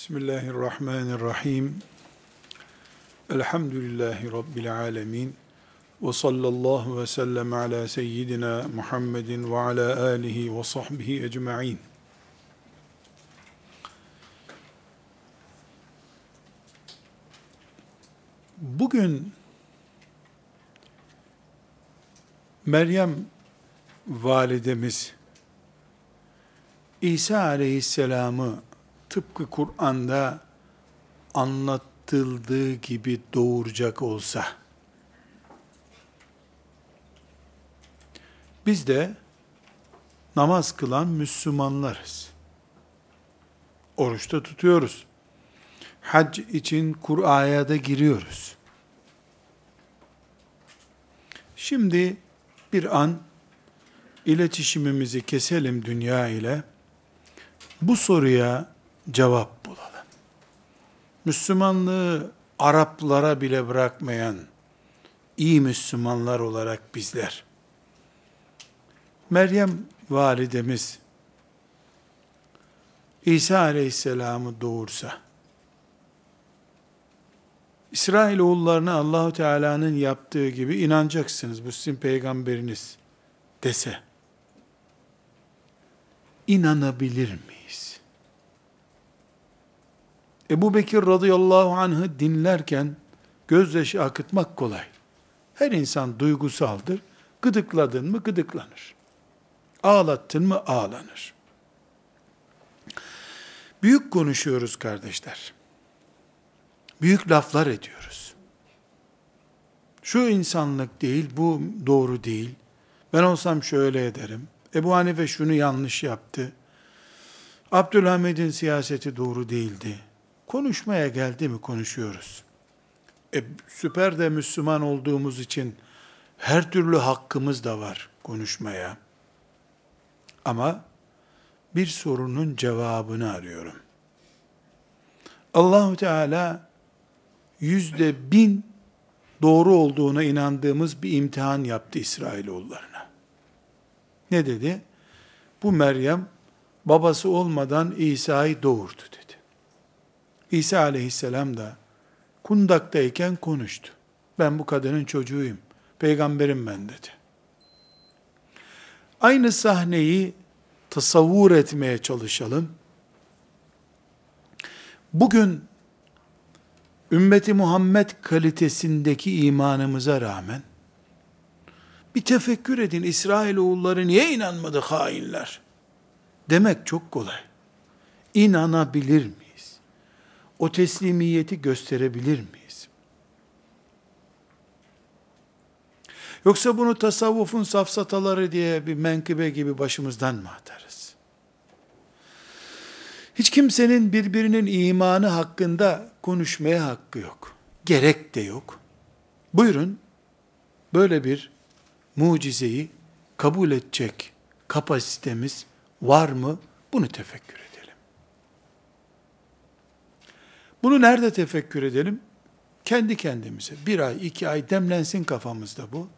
Bismillahirrahmanirrahim. Elhamdülillahi Rabbil alemin. Ve sallallahu ve sellem ala seyyidina Muhammedin ve ala alihi ve sahbihi ecma'in. Bugün Meryem validemiz İsa aleyhisselamı tıpkı Kur'an'da anlatıldığı gibi doğuracak olsa, biz de namaz kılan Müslümanlarız. Oruçta tutuyoruz. Hac için Kur'a'ya da giriyoruz. Şimdi bir an iletişimimizi keselim dünya ile. Bu soruya cevap bulalım. Müslümanlığı Araplara bile bırakmayan iyi Müslümanlar olarak bizler. Meryem validemiz İsa aleyhisselamı doğursa, İsrailoğullarına Allahu Teala'nın yaptığı gibi inanacaksınız. Bu sizin peygamberiniz dese inanabilir miyiz? Ebu Bekir radıyallahu anh'ı dinlerken gözyaşı akıtmak kolay. Her insan duygusaldır. Gıdıkladın mı gıdıklanır. Ağlattın mı ağlanır. Büyük konuşuyoruz kardeşler. Büyük laflar ediyoruz. Şu insanlık değil, bu doğru değil. Ben olsam şöyle ederim. Ebu Hanife şunu yanlış yaptı. Abdülhamid'in siyaseti doğru değildi. Konuşmaya geldi mi konuşuyoruz. E, süper de Müslüman olduğumuz için her türlü hakkımız da var konuşmaya. Ama bir sorunun cevabını arıyorum. Allahu Teala yüzde bin doğru olduğuna inandığımız bir imtihan yaptı İsrailoğullarına. Ne dedi? Bu Meryem babası olmadan İsa'yı doğurdu dedi. İsa aleyhisselam da kundaktayken konuştu. Ben bu kadının çocuğuyum. Peygamberim ben dedi. Aynı sahneyi tasavvur etmeye çalışalım. Bugün ümmeti Muhammed kalitesindeki imanımıza rağmen bir tefekkür edin İsrailoğulları niye inanmadı hainler? Demek çok kolay. İnanabilir miyiz? O teslimiyeti gösterebilir miyiz? Yoksa bunu tasavvufun safsataları diye bir menkıbe gibi başımızdan mı atarız? Hiç kimsenin birbirinin imanı hakkında konuşmaya hakkı yok. Gerek de yok. Buyurun, böyle bir mucizeyi kabul edecek kapasitemiz var mı? Bunu tefekkür edelim. Bunu nerede tefekkür edelim? Kendi kendimize. Bir ay, iki ay demlensin kafamızda bu.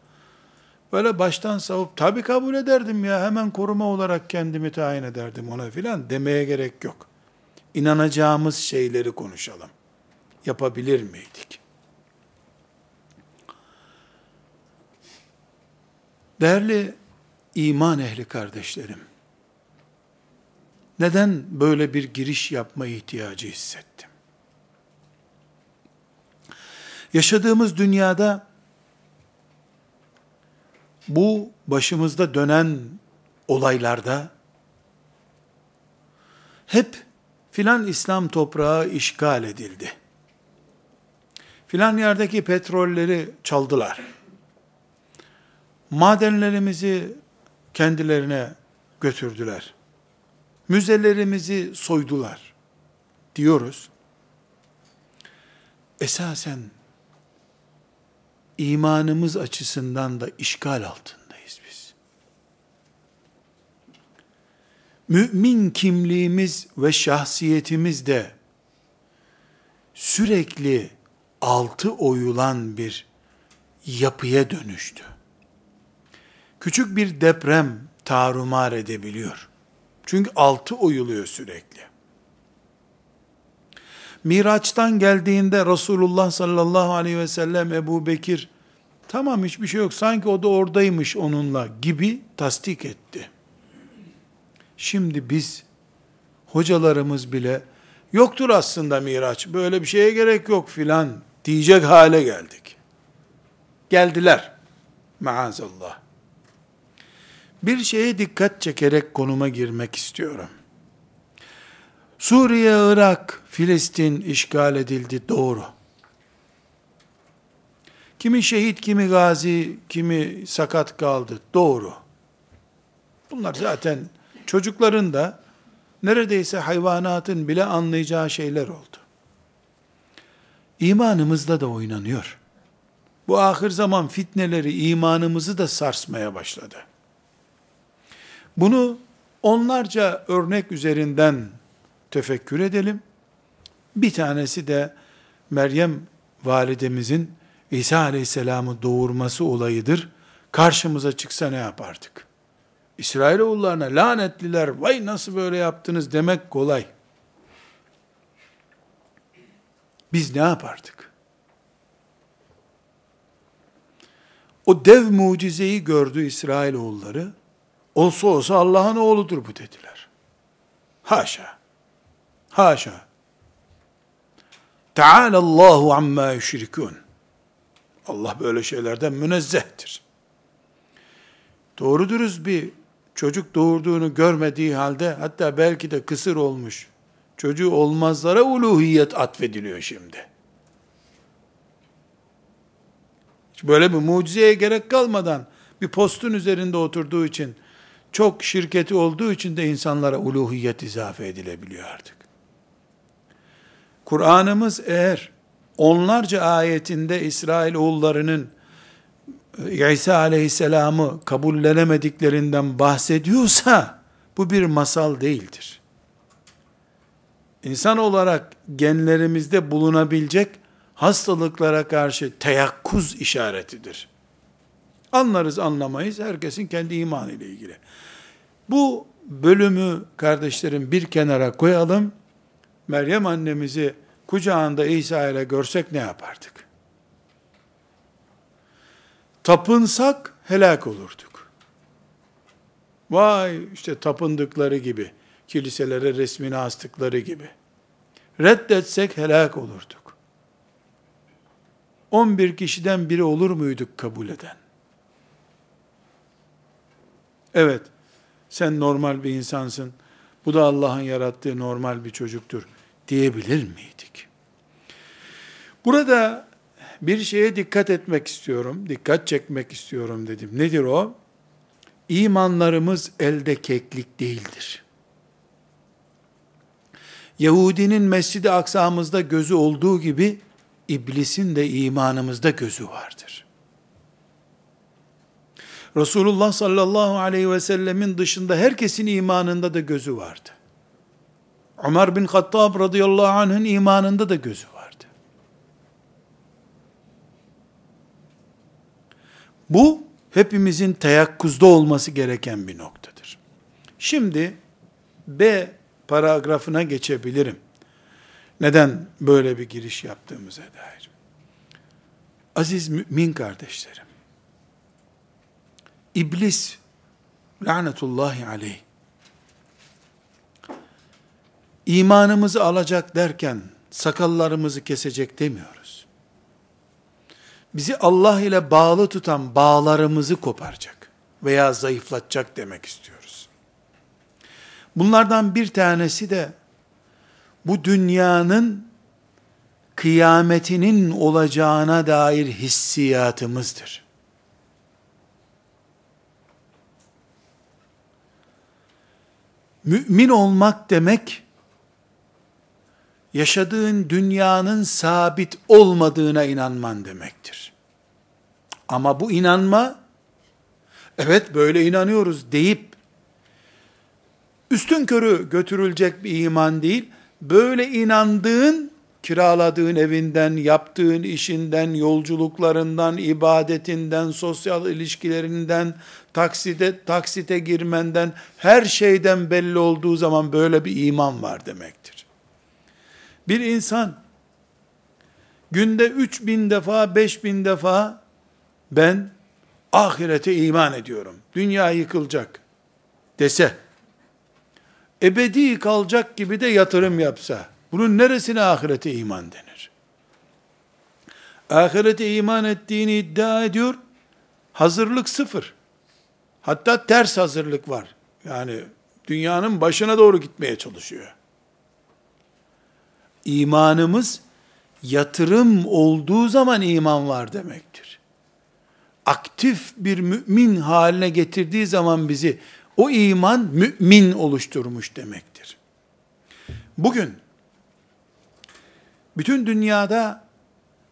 Böyle baştan savup, tabi kabul ederdim ya, hemen koruma olarak kendimi tayin ederdim ona filan demeye gerek yok. İnanacağımız şeyleri konuşalım. Yapabilir miydik? Değerli iman ehli kardeşlerim, neden böyle bir giriş yapma ihtiyacı hissettim? Yaşadığımız dünyada bu başımızda dönen olaylarda hep filan İslam toprağı işgal edildi. Filan yerdeki petrolleri çaldılar madenlerimizi kendilerine götürdüler. Müzelerimizi soydular diyoruz. Esasen imanımız açısından da işgal altındayız biz. Mümin kimliğimiz ve şahsiyetimiz de sürekli altı oyulan bir yapıya dönüştü küçük bir deprem tarumar edebiliyor. Çünkü altı oyuluyor sürekli. Miraç'tan geldiğinde Resulullah sallallahu aleyhi ve sellem Ebu Bekir tamam hiçbir şey yok sanki o da oradaymış onunla gibi tasdik etti. Şimdi biz hocalarımız bile yoktur aslında Miraç böyle bir şeye gerek yok filan diyecek hale geldik. Geldiler maazallah. Bir şeye dikkat çekerek konuma girmek istiyorum. Suriye, Irak, Filistin işgal edildi doğru. Kimi şehit, kimi gazi, kimi sakat kaldı doğru. Bunlar zaten çocukların da neredeyse hayvanatın bile anlayacağı şeyler oldu. İmanımızda da oynanıyor. Bu ahir zaman fitneleri imanımızı da sarsmaya başladı. Bunu onlarca örnek üzerinden tefekkür edelim. Bir tanesi de Meryem validemizin İsa aleyhisselamı doğurması olayıdır. Karşımıza çıksa ne yapardık? İsrailoğullarına lanetliler vay nasıl böyle yaptınız demek kolay. Biz ne yapardık? O dev mucizeyi gördü İsrailoğulları. Olsa olsa Allah'ın oğludur bu dediler. Haşa. Haşa. Teala Allahu amma yüşrikun. Allah böyle şeylerden münezzehtir. Doğru dürüst bir çocuk doğurduğunu görmediği halde hatta belki de kısır olmuş çocuğu olmazlara uluhiyet atfediliyor şimdi. Böyle bir mucizeye gerek kalmadan bir postun üzerinde oturduğu için çok şirketi olduğu için de insanlara uluhiyet izafe edilebiliyor artık. Kur'an'ımız eğer onlarca ayetinde İsrail oğullarının e, İsa aleyhisselamı kabullenemediklerinden bahsediyorsa bu bir masal değildir. İnsan olarak genlerimizde bulunabilecek hastalıklara karşı teyakkuz işaretidir. Anlarız anlamayız herkesin kendi imanı ile ilgili. Bu bölümü kardeşlerim bir kenara koyalım. Meryem annemizi kucağında İsa ile görsek ne yapardık? Tapınsak helak olurduk. Vay işte tapındıkları gibi, kiliselere resmini astıkları gibi. Reddetsek helak olurduk. 11 kişiden biri olur muyduk kabul eden? Evet, sen normal bir insansın, bu da Allah'ın yarattığı normal bir çocuktur diyebilir miydik? Burada bir şeye dikkat etmek istiyorum, dikkat çekmek istiyorum dedim. Nedir o? İmanlarımız elde keklik değildir. Yahudinin Mescid-i Aksa'mızda gözü olduğu gibi, iblisin de imanımızda gözü vardır. Resulullah sallallahu aleyhi ve sellemin dışında herkesin imanında da gözü vardı. Ömer bin Hattab radıyallahu anh'ın imanında da gözü vardı. Bu hepimizin teyakkuzda olması gereken bir noktadır. Şimdi B paragrafına geçebilirim. Neden böyle bir giriş yaptığımıza dair. Aziz mümin kardeşlerim, İblis lanetullahi aleyh imanımızı alacak derken sakallarımızı kesecek demiyoruz. Bizi Allah ile bağlı tutan bağlarımızı koparacak veya zayıflatacak demek istiyoruz. Bunlardan bir tanesi de bu dünyanın kıyametinin olacağına dair hissiyatımızdır. Mümin olmak demek, yaşadığın dünyanın sabit olmadığına inanman demektir. Ama bu inanma, evet böyle inanıyoruz deyip, üstün körü götürülecek bir iman değil, böyle inandığın, kiraladığın evinden, yaptığın işinden, yolculuklarından, ibadetinden, sosyal ilişkilerinden, taksite, taksite girmenden, her şeyden belli olduğu zaman böyle bir iman var demektir. Bir insan günde 3000 defa, 5000 defa ben ahirete iman ediyorum. Dünya yıkılacak dese, ebedi kalacak gibi de yatırım yapsa, bunun neresine ahirete iman denir? Ahirete iman ettiğini iddia ediyor, hazırlık sıfır. Hatta ters hazırlık var. Yani dünyanın başına doğru gitmeye çalışıyor. İmanımız yatırım olduğu zaman iman var demektir. Aktif bir mümin haline getirdiği zaman bizi o iman mümin oluşturmuş demektir. Bugün bütün dünyada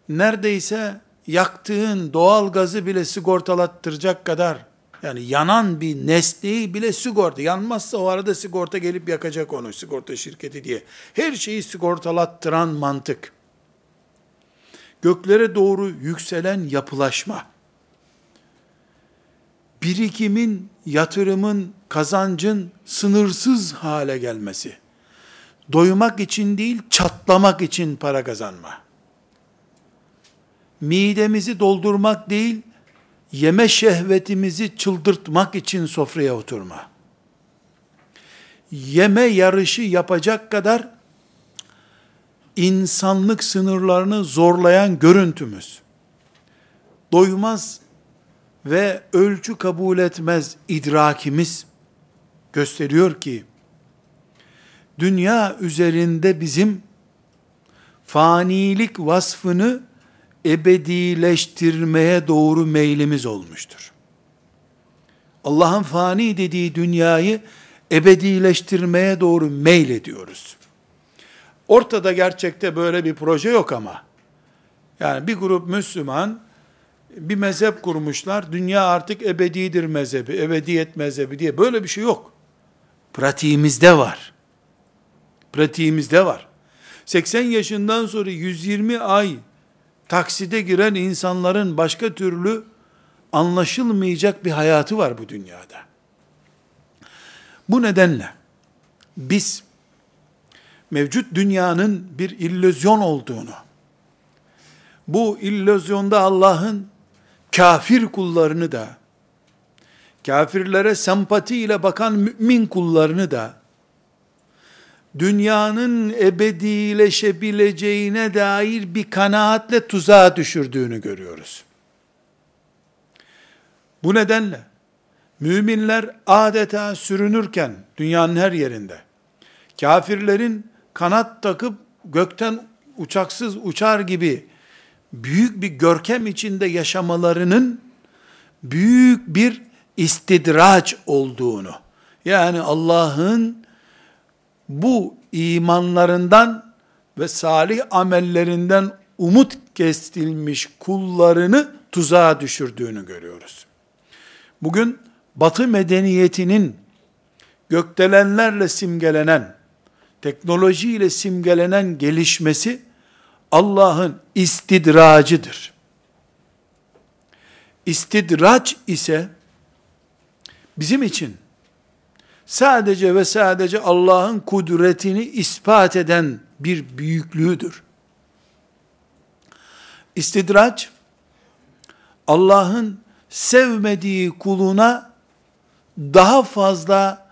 neredeyse yaktığın doğal gazı bile sigortalattıracak kadar yani yanan bir nesneyi bile sigorta. Yanmazsa o arada sigorta gelip yakacak onu sigorta şirketi diye. Her şeyi sigortalattıran mantık. Göklere doğru yükselen yapılaşma. Birikimin, yatırımın, kazancın sınırsız hale gelmesi. Doymak için değil, çatlamak için para kazanma. Midemizi doldurmak değil, yeme şehvetimizi çıldırtmak için sofraya oturma. Yeme yarışı yapacak kadar insanlık sınırlarını zorlayan görüntümüz. Doymaz ve ölçü kabul etmez idrakimiz gösteriyor ki dünya üzerinde bizim fanilik vasfını ebedileştirmeye doğru meylimiz olmuştur. Allah'ın fani dediği dünyayı ebedileştirmeye doğru meyl ediyoruz. Ortada gerçekte böyle bir proje yok ama. Yani bir grup Müslüman bir mezhep kurmuşlar. Dünya artık ebedidir mezhebi, ebediyet mezhebi diye. Böyle bir şey yok. Pratiğimizde var. Pratiğimizde var. 80 yaşından sonra 120 ay takside giren insanların başka türlü anlaşılmayacak bir hayatı var bu dünyada. Bu nedenle biz mevcut dünyanın bir illüzyon olduğunu, bu illüzyonda Allah'ın kafir kullarını da, kafirlere sempati ile bakan mümin kullarını da, dünyanın ebedileşebileceğine dair bir kanaatle tuzağa düşürdüğünü görüyoruz. Bu nedenle müminler adeta sürünürken dünyanın her yerinde kafirlerin kanat takıp gökten uçaksız uçar gibi büyük bir görkem içinde yaşamalarının büyük bir istidraç olduğunu yani Allah'ın bu imanlarından ve salih amellerinden umut kestilmiş kullarını tuzağa düşürdüğünü görüyoruz. Bugün Batı medeniyetinin gökdelenlerle simgelenen, teknolojiyle simgelenen gelişmesi Allah'ın istidracıdır. İstidraç ise bizim için sadece ve sadece Allah'ın kudretini ispat eden bir büyüklüğüdür. İstidraç, Allah'ın sevmediği kuluna daha fazla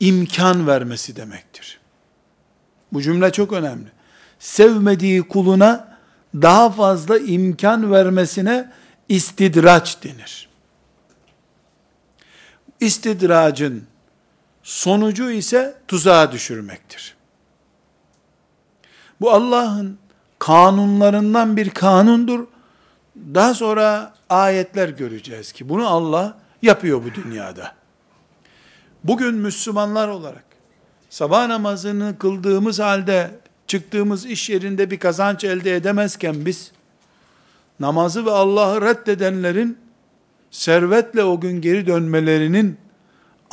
imkan vermesi demektir. Bu cümle çok önemli. Sevmediği kuluna daha fazla imkan vermesine istidraç denir. İstidracın sonucu ise tuzağa düşürmektir. Bu Allah'ın kanunlarından bir kanundur. Daha sonra ayetler göreceğiz ki bunu Allah yapıyor bu dünyada. Bugün Müslümanlar olarak sabah namazını kıldığımız halde çıktığımız iş yerinde bir kazanç elde edemezken biz namazı ve Allah'ı reddedenlerin servetle o gün geri dönmelerinin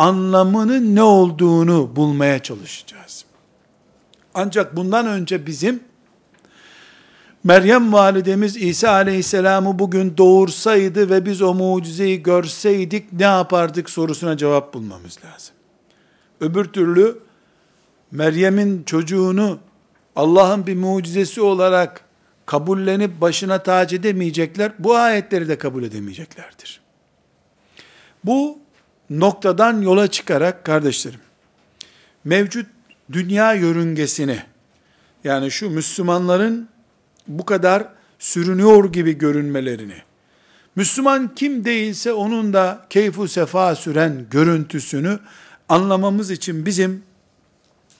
anlamının ne olduğunu bulmaya çalışacağız. Ancak bundan önce bizim Meryem validemiz İsa aleyhisselamı bugün doğursaydı ve biz o mucizeyi görseydik ne yapardık sorusuna cevap bulmamız lazım. Öbür türlü Meryem'in çocuğunu Allah'ın bir mucizesi olarak kabullenip başına tac edemeyecekler, bu ayetleri de kabul edemeyeceklerdir. Bu noktadan yola çıkarak kardeşlerim, mevcut dünya yörüngesini, yani şu Müslümanların bu kadar sürünüyor gibi görünmelerini, Müslüman kim değilse onun da keyfu sefa süren görüntüsünü anlamamız için bizim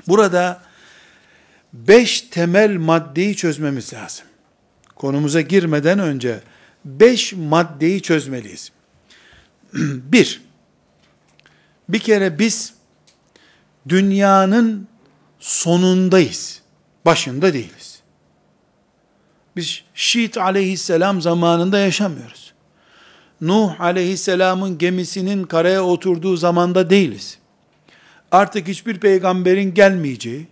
burada beş temel maddeyi çözmemiz lazım. Konumuza girmeden önce beş maddeyi çözmeliyiz. bir, bir kere biz dünyanın sonundayız. Başında değiliz. Biz Şiit aleyhisselam zamanında yaşamıyoruz. Nuh aleyhisselamın gemisinin karaya oturduğu zamanda değiliz. Artık hiçbir peygamberin gelmeyeceği,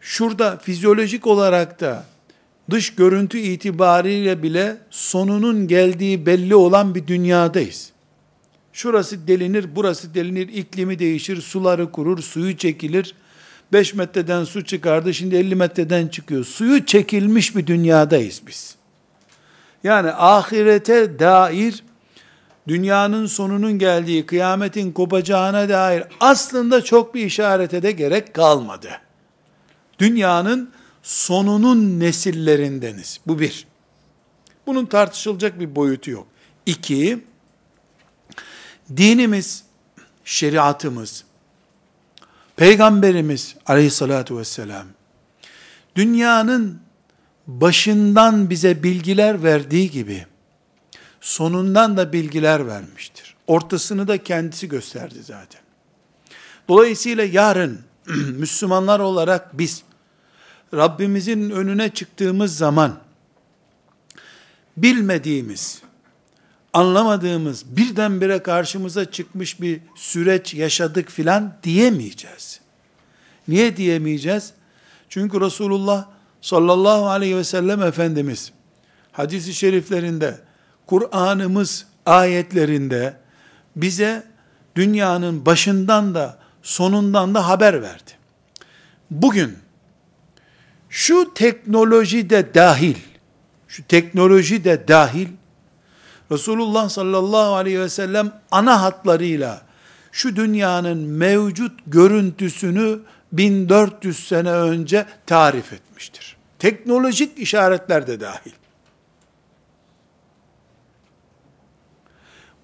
şurada fizyolojik olarak da dış görüntü itibariyle bile sonunun geldiği belli olan bir dünyadayız. Şurası delinir, burası delinir, iklimi değişir, suları kurur, suyu çekilir. 5 metreden su çıkardı, şimdi 50 metreden çıkıyor. Suyu çekilmiş bir dünyadayız biz. Yani ahirete dair dünyanın sonunun geldiği, kıyametin kopacağına dair aslında çok bir işarete de gerek kalmadı. Dünyanın sonunun nesillerindeniz. Bu bir. Bunun tartışılacak bir boyutu yok. İki, dinimiz, şeriatımız, Peygamberimiz aleyhissalatu vesselam, dünyanın başından bize bilgiler verdiği gibi, sonundan da bilgiler vermiştir. Ortasını da kendisi gösterdi zaten. Dolayısıyla yarın Müslümanlar olarak biz Rabbimizin önüne çıktığımız zaman bilmediğimiz, anlamadığımız, birdenbire karşımıza çıkmış bir süreç yaşadık filan diyemeyeceğiz. Niye diyemeyeceğiz? Çünkü Resulullah sallallahu aleyhi ve sellem Efendimiz hadisi şeriflerinde, Kur'an'ımız ayetlerinde bize dünyanın başından da sonundan da haber verdi. Bugün şu teknoloji de dahil, şu teknoloji de dahil, Resulullah sallallahu aleyhi ve sellem ana hatlarıyla şu dünyanın mevcut görüntüsünü 1400 sene önce tarif etmiştir. Teknolojik işaretler de dahil.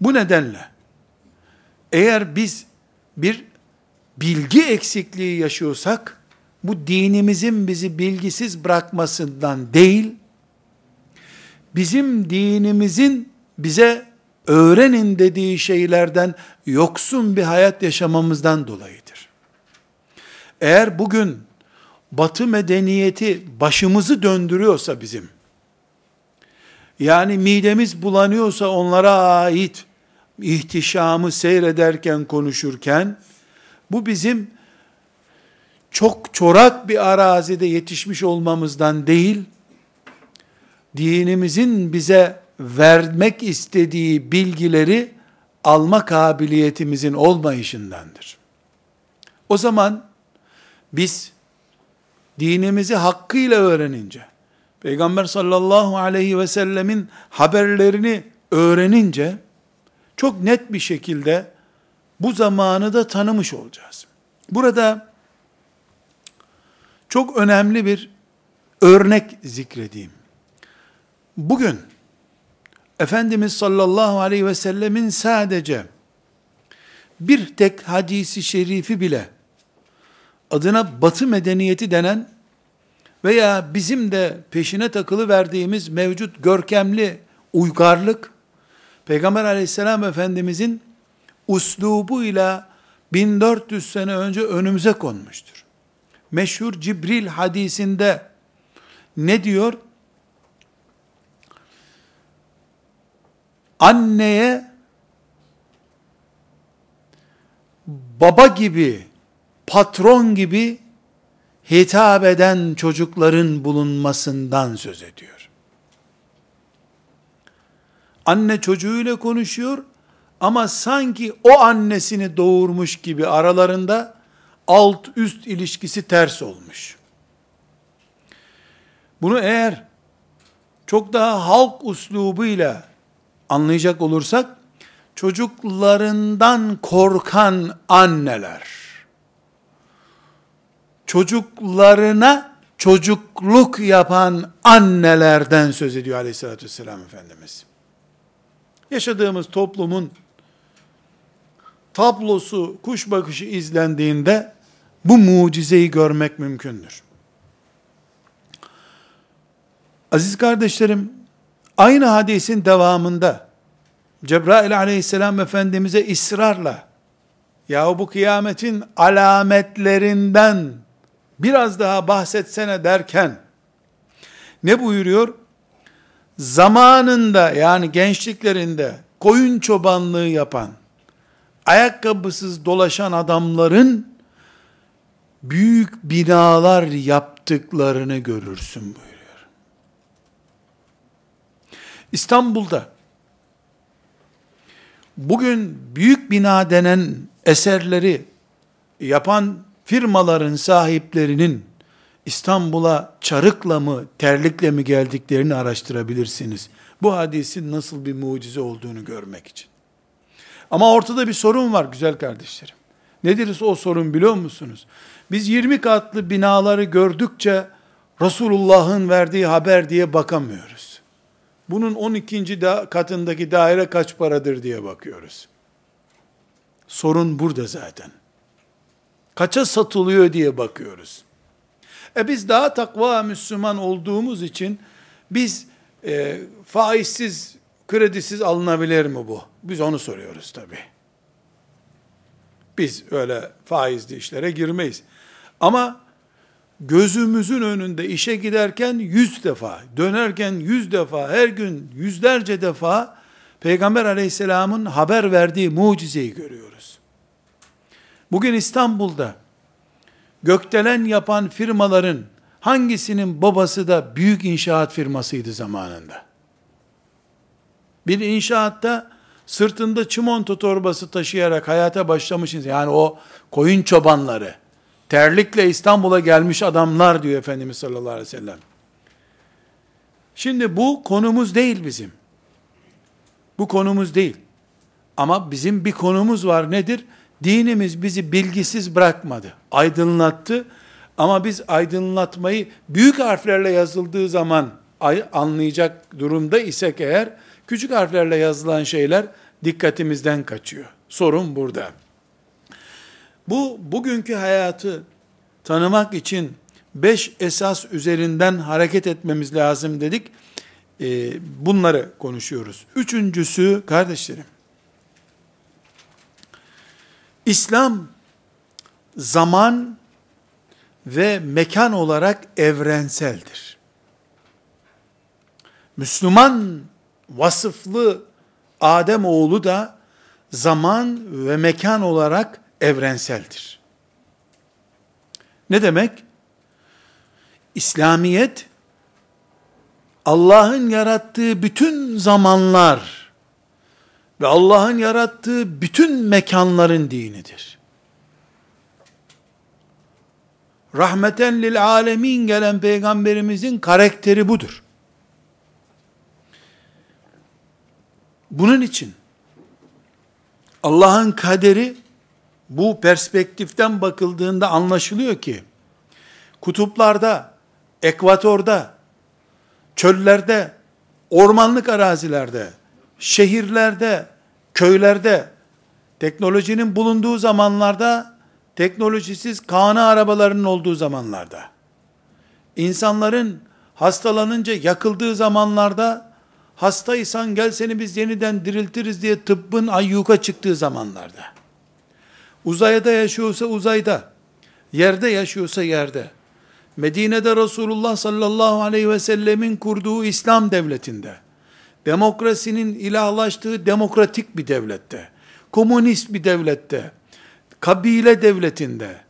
Bu nedenle eğer biz bir bilgi eksikliği yaşıyorsak bu dinimizin bizi bilgisiz bırakmasından değil, bizim dinimizin bize öğrenin dediği şeylerden yoksun bir hayat yaşamamızdan dolayıdır. Eğer bugün batı medeniyeti başımızı döndürüyorsa bizim, yani midemiz bulanıyorsa onlara ait ihtişamı seyrederken konuşurken, bu bizim çok çorak bir arazide yetişmiş olmamızdan değil, dinimizin bize vermek istediği bilgileri alma kabiliyetimizin olmayışındandır. O zaman biz dinimizi hakkıyla öğrenince, Peygamber sallallahu aleyhi ve sellemin haberlerini öğrenince, çok net bir şekilde bu zamanı da tanımış olacağız. Burada çok önemli bir örnek zikredeyim. Bugün Efendimiz sallallahu aleyhi ve sellemin sadece bir tek hadisi şerifi bile adına batı medeniyeti denen veya bizim de peşine takılı verdiğimiz mevcut görkemli uygarlık Peygamber aleyhisselam efendimizin uslubuyla 1400 sene önce önümüze konmuştur. Meşhur Cibril hadisinde ne diyor? Anneye baba gibi, patron gibi hitap eden çocukların bulunmasından söz ediyor. Anne çocuğuyla konuşuyor ama sanki o annesini doğurmuş gibi aralarında alt üst ilişkisi ters olmuş. Bunu eğer çok daha halk uslubuyla anlayacak olursak, çocuklarından korkan anneler, çocuklarına çocukluk yapan annelerden söz ediyor aleyhissalatü vesselam Efendimiz. Yaşadığımız toplumun tablosu, kuş bakışı izlendiğinde bu mucizeyi görmek mümkündür. Aziz kardeşlerim, aynı hadisin devamında Cebrail aleyhisselam Efendimiz'e ısrarla ya bu kıyametin alametlerinden biraz daha bahsetsene derken ne buyuruyor? Zamanında yani gençliklerinde koyun çobanlığı yapan, ayakkabısız dolaşan adamların büyük binalar yaptıklarını görürsün buyuruyor. İstanbul'da bugün büyük bina denen eserleri yapan firmaların sahiplerinin İstanbul'a çarıkla mı, terlikle mi geldiklerini araştırabilirsiniz. Bu hadisin nasıl bir mucize olduğunu görmek için. Ama ortada bir sorun var güzel kardeşlerim. Nedir o sorun biliyor musunuz? Biz 20 katlı binaları gördükçe Resulullah'ın verdiği haber diye bakamıyoruz. Bunun 12. Da katındaki daire kaç paradır diye bakıyoruz. Sorun burada zaten. Kaça satılıyor diye bakıyoruz. E biz daha takva Müslüman olduğumuz için biz e, faizsiz, kredisiz alınabilir mi bu? Biz onu soruyoruz tabi. Biz öyle faizli işlere girmeyiz. Ama gözümüzün önünde işe giderken yüz defa, dönerken yüz defa, her gün yüzlerce defa Peygamber aleyhisselamın haber verdiği mucizeyi görüyoruz. Bugün İstanbul'da gökdelen yapan firmaların hangisinin babası da büyük inşaat firmasıydı zamanında? Bir inşaatta sırtında çimento torbası taşıyarak hayata başlamışsınız. Yani o koyun çobanları, terlikle İstanbul'a gelmiş adamlar diyor Efendimiz sallallahu aleyhi ve sellem. Şimdi bu konumuz değil bizim. Bu konumuz değil. Ama bizim bir konumuz var nedir? Dinimiz bizi bilgisiz bırakmadı. Aydınlattı. Ama biz aydınlatmayı büyük harflerle yazıldığı zaman anlayacak durumda isek eğer, küçük harflerle yazılan şeyler dikkatimizden kaçıyor. Sorun burada. Bu bugünkü hayatı tanımak için beş esas üzerinden hareket etmemiz lazım dedik. Ee, bunları konuşuyoruz. Üçüncüsü kardeşlerim, İslam zaman ve mekan olarak evrenseldir. Müslüman vasıflı Adem oğlu da zaman ve mekan olarak evrenseldir. Ne demek? İslamiyet Allah'ın yarattığı bütün zamanlar ve Allah'ın yarattığı bütün mekanların dinidir. Rahmeten lil alemin gelen peygamberimizin karakteri budur. Bunun için Allah'ın kaderi bu perspektiften bakıldığında anlaşılıyor ki kutuplarda, ekvatorda, çöllerde, ormanlık arazilerde, şehirlerde, köylerde, teknolojinin bulunduğu zamanlarda, teknolojisiz kana arabalarının olduğu zamanlarda, insanların hastalanınca yakıldığı zamanlarda, hastaysan gel seni biz yeniden diriltiriz diye tıbbın ayyuka çıktığı zamanlarda, uzayda yaşıyorsa uzayda, yerde yaşıyorsa yerde, Medine'de Resulullah sallallahu aleyhi ve sellemin kurduğu İslam devletinde, demokrasinin ilahlaştığı demokratik bir devlette, komünist bir devlette, kabile devletinde,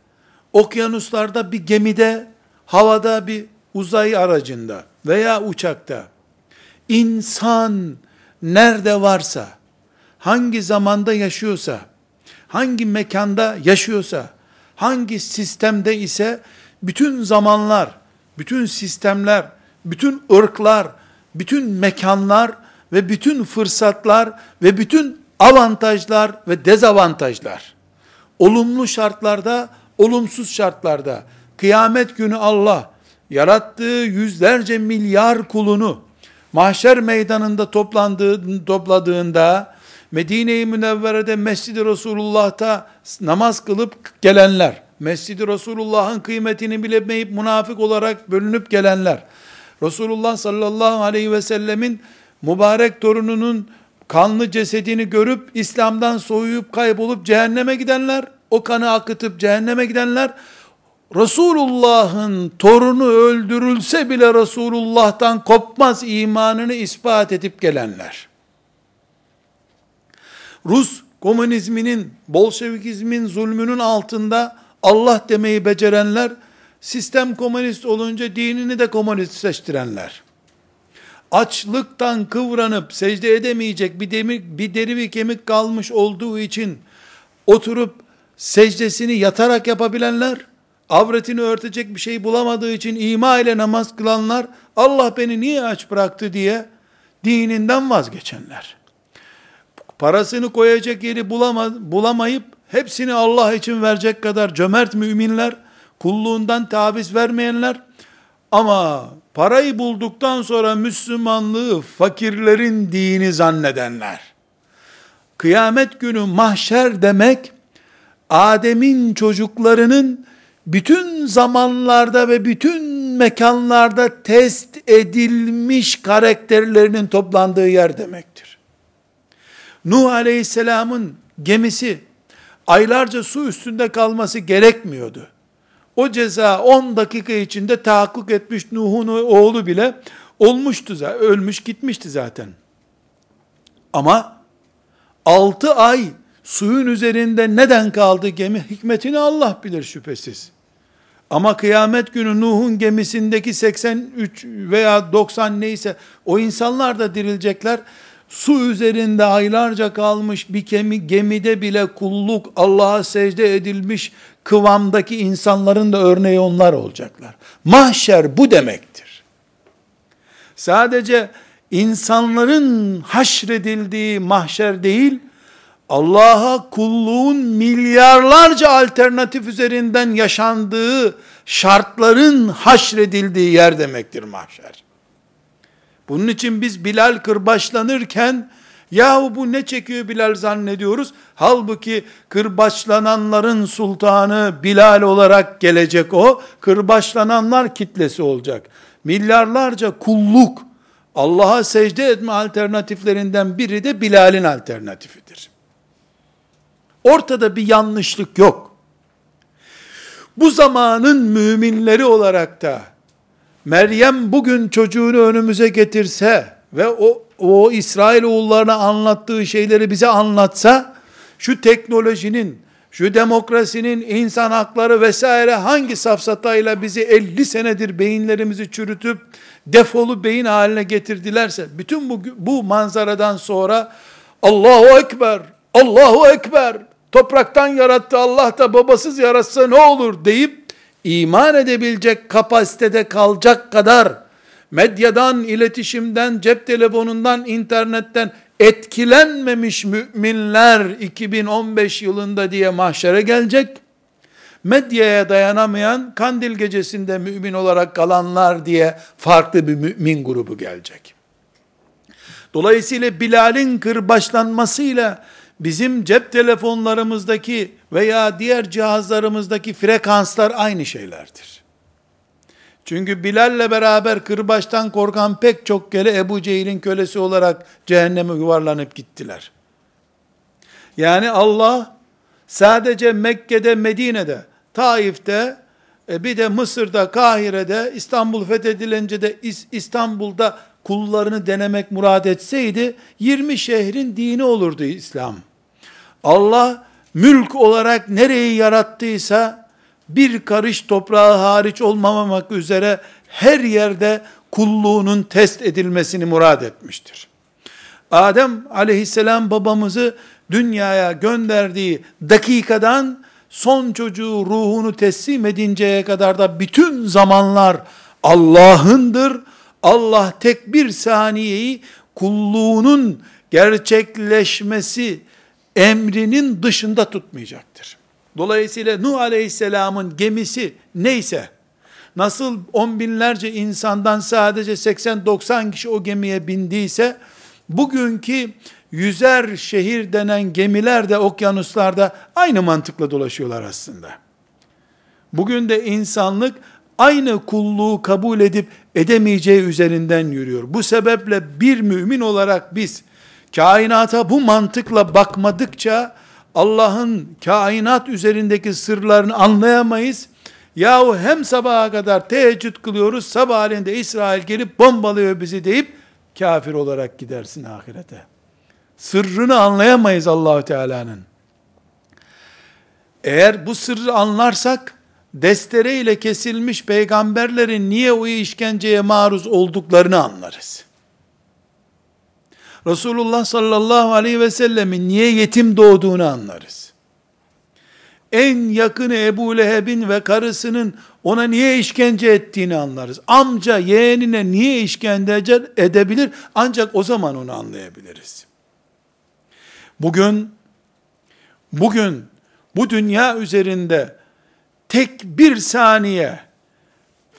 okyanuslarda bir gemide, havada bir uzay aracında veya uçakta, insan nerede varsa, hangi zamanda yaşıyorsa, hangi mekanda yaşıyorsa, hangi sistemde ise, bütün zamanlar, bütün sistemler, bütün ırklar, bütün mekanlar ve bütün fırsatlar ve bütün avantajlar ve dezavantajlar, olumlu şartlarda, olumsuz şartlarda, kıyamet günü Allah, yarattığı yüzlerce milyar kulunu, mahşer meydanında toplandığı, topladığında, Medine-i Münevvere'de Mescid-i Resulullah'ta namaz kılıp gelenler, Mescid-i Resulullah'ın kıymetini bilemeyip münafık olarak bölünüp gelenler, Resulullah sallallahu aleyhi ve sellemin mübarek torununun kanlı cesedini görüp İslam'dan soğuyup kaybolup cehenneme gidenler, o kanı akıtıp cehenneme gidenler, Resulullah'ın torunu öldürülse bile Resulullah'tan kopmaz imanını ispat edip gelenler. Rus komünizminin, Bolşevikizmin zulmünün altında Allah demeyi becerenler, sistem komünist olunca dinini de komünist seçtirenler. Açlıktan kıvranıp secde edemeyecek bir demir, bir deri bir kemik kalmış olduğu için oturup secdesini yatarak yapabilenler, avretini örtecek bir şey bulamadığı için ima ile namaz kılanlar, Allah beni niye aç bıraktı diye dininden vazgeçenler. Parasını koyacak yeri bulama, bulamayıp hepsini Allah için verecek kadar cömert müminler, kulluğundan taviz vermeyenler ama parayı bulduktan sonra Müslümanlığı fakirlerin dini zannedenler. Kıyamet günü mahşer demek Adem'in çocuklarının bütün zamanlarda ve bütün mekanlarda test edilmiş karakterlerinin toplandığı yer demektir. Nuh Aleyhisselam'ın gemisi aylarca su üstünde kalması gerekmiyordu. O ceza 10 dakika içinde tahakkuk etmiş Nuh'un oğlu bile olmuştu zaten, ölmüş gitmişti zaten. Ama 6 ay suyun üzerinde neden kaldı gemi? Hikmetini Allah bilir şüphesiz. Ama kıyamet günü Nuh'un gemisindeki 83 veya 90 neyse o insanlar da dirilecekler. Su üzerinde aylarca kalmış bir gemi, gemide bile kulluk, Allah'a secde edilmiş kıvamdaki insanların da örneği onlar olacaklar. Mahşer bu demektir. Sadece insanların haşredildiği mahşer değil, Allah'a kulluğun milyarlarca alternatif üzerinden yaşandığı şartların haşredildiği yer demektir mahşer. Bunun için biz Bilal kırbaçlanırken yahu bu ne çekiyor Bilal zannediyoruz. Halbuki kırbaçlananların sultanı Bilal olarak gelecek o. Kırbaçlananlar kitlesi olacak. Milyarlarca kulluk Allah'a secde etme alternatiflerinden biri de Bilal'in alternatifidir. Ortada bir yanlışlık yok. Bu zamanın müminleri olarak da Meryem bugün çocuğunu önümüze getirse ve o, o İsrail oğullarına anlattığı şeyleri bize anlatsa, şu teknolojinin, şu demokrasinin, insan hakları vesaire hangi safsatayla bizi 50 senedir beyinlerimizi çürütüp defolu beyin haline getirdilerse, bütün bu, bu manzaradan sonra Allahu Ekber, Allahu Ekber, topraktan yarattı Allah da babasız yaratsa ne olur deyip iman edebilecek kapasitede kalacak kadar medyadan, iletişimden, cep telefonundan, internetten etkilenmemiş müminler 2015 yılında diye mahşere gelecek. Medyaya dayanamayan kandil gecesinde mümin olarak kalanlar diye farklı bir mümin grubu gelecek. Dolayısıyla Bilal'in kırbaçlanmasıyla bizim cep telefonlarımızdaki veya diğer cihazlarımızdaki frekanslar aynı şeylerdir. Çünkü Bilal'le beraber kırbaçtan korkan pek çok kere Ebu Cehil'in kölesi olarak cehenneme yuvarlanıp gittiler. Yani Allah sadece Mekke'de, Medine'de, Taif'te, e, bir de Mısır'da, Kahire'de, İstanbul fethedilince de İstanbul'da kullarını denemek murad etseydi, 20 şehrin dini olurdu İslam. Allah mülk olarak nereyi yarattıysa bir karış toprağı hariç olmamak üzere her yerde kulluğunun test edilmesini murad etmiştir. Adem aleyhisselam babamızı dünyaya gönderdiği dakikadan son çocuğu ruhunu teslim edinceye kadar da bütün zamanlar Allah'ındır. Allah tek bir saniyeyi kulluğunun gerçekleşmesi emrinin dışında tutmayacaktır. Dolayısıyla Nuh Aleyhisselam'ın gemisi neyse, nasıl on binlerce insandan sadece 80-90 kişi o gemiye bindiyse, bugünkü yüzer şehir denen gemiler de okyanuslarda aynı mantıkla dolaşıyorlar aslında. Bugün de insanlık aynı kulluğu kabul edip edemeyeceği üzerinden yürüyor. Bu sebeple bir mümin olarak biz kainata bu mantıkla bakmadıkça Allah'ın kainat üzerindeki sırlarını anlayamayız. Yahu hem sabaha kadar teheccüd kılıyoruz, sabahleyin de İsrail gelip bombalıyor bizi deyip kafir olarak gidersin ahirete. Sırrını anlayamayız Allahu Teala'nın. Eğer bu sırrı anlarsak destereyle kesilmiş peygamberlerin niye o işkenceye maruz olduklarını anlarız. Resulullah sallallahu aleyhi ve sellemin niye yetim doğduğunu anlarız. En yakını Ebu Leheb'in ve karısının ona niye işkence ettiğini anlarız. Amca yeğenine niye işkence edebilir ancak o zaman onu anlayabiliriz. Bugün bugün bu dünya üzerinde tek bir saniye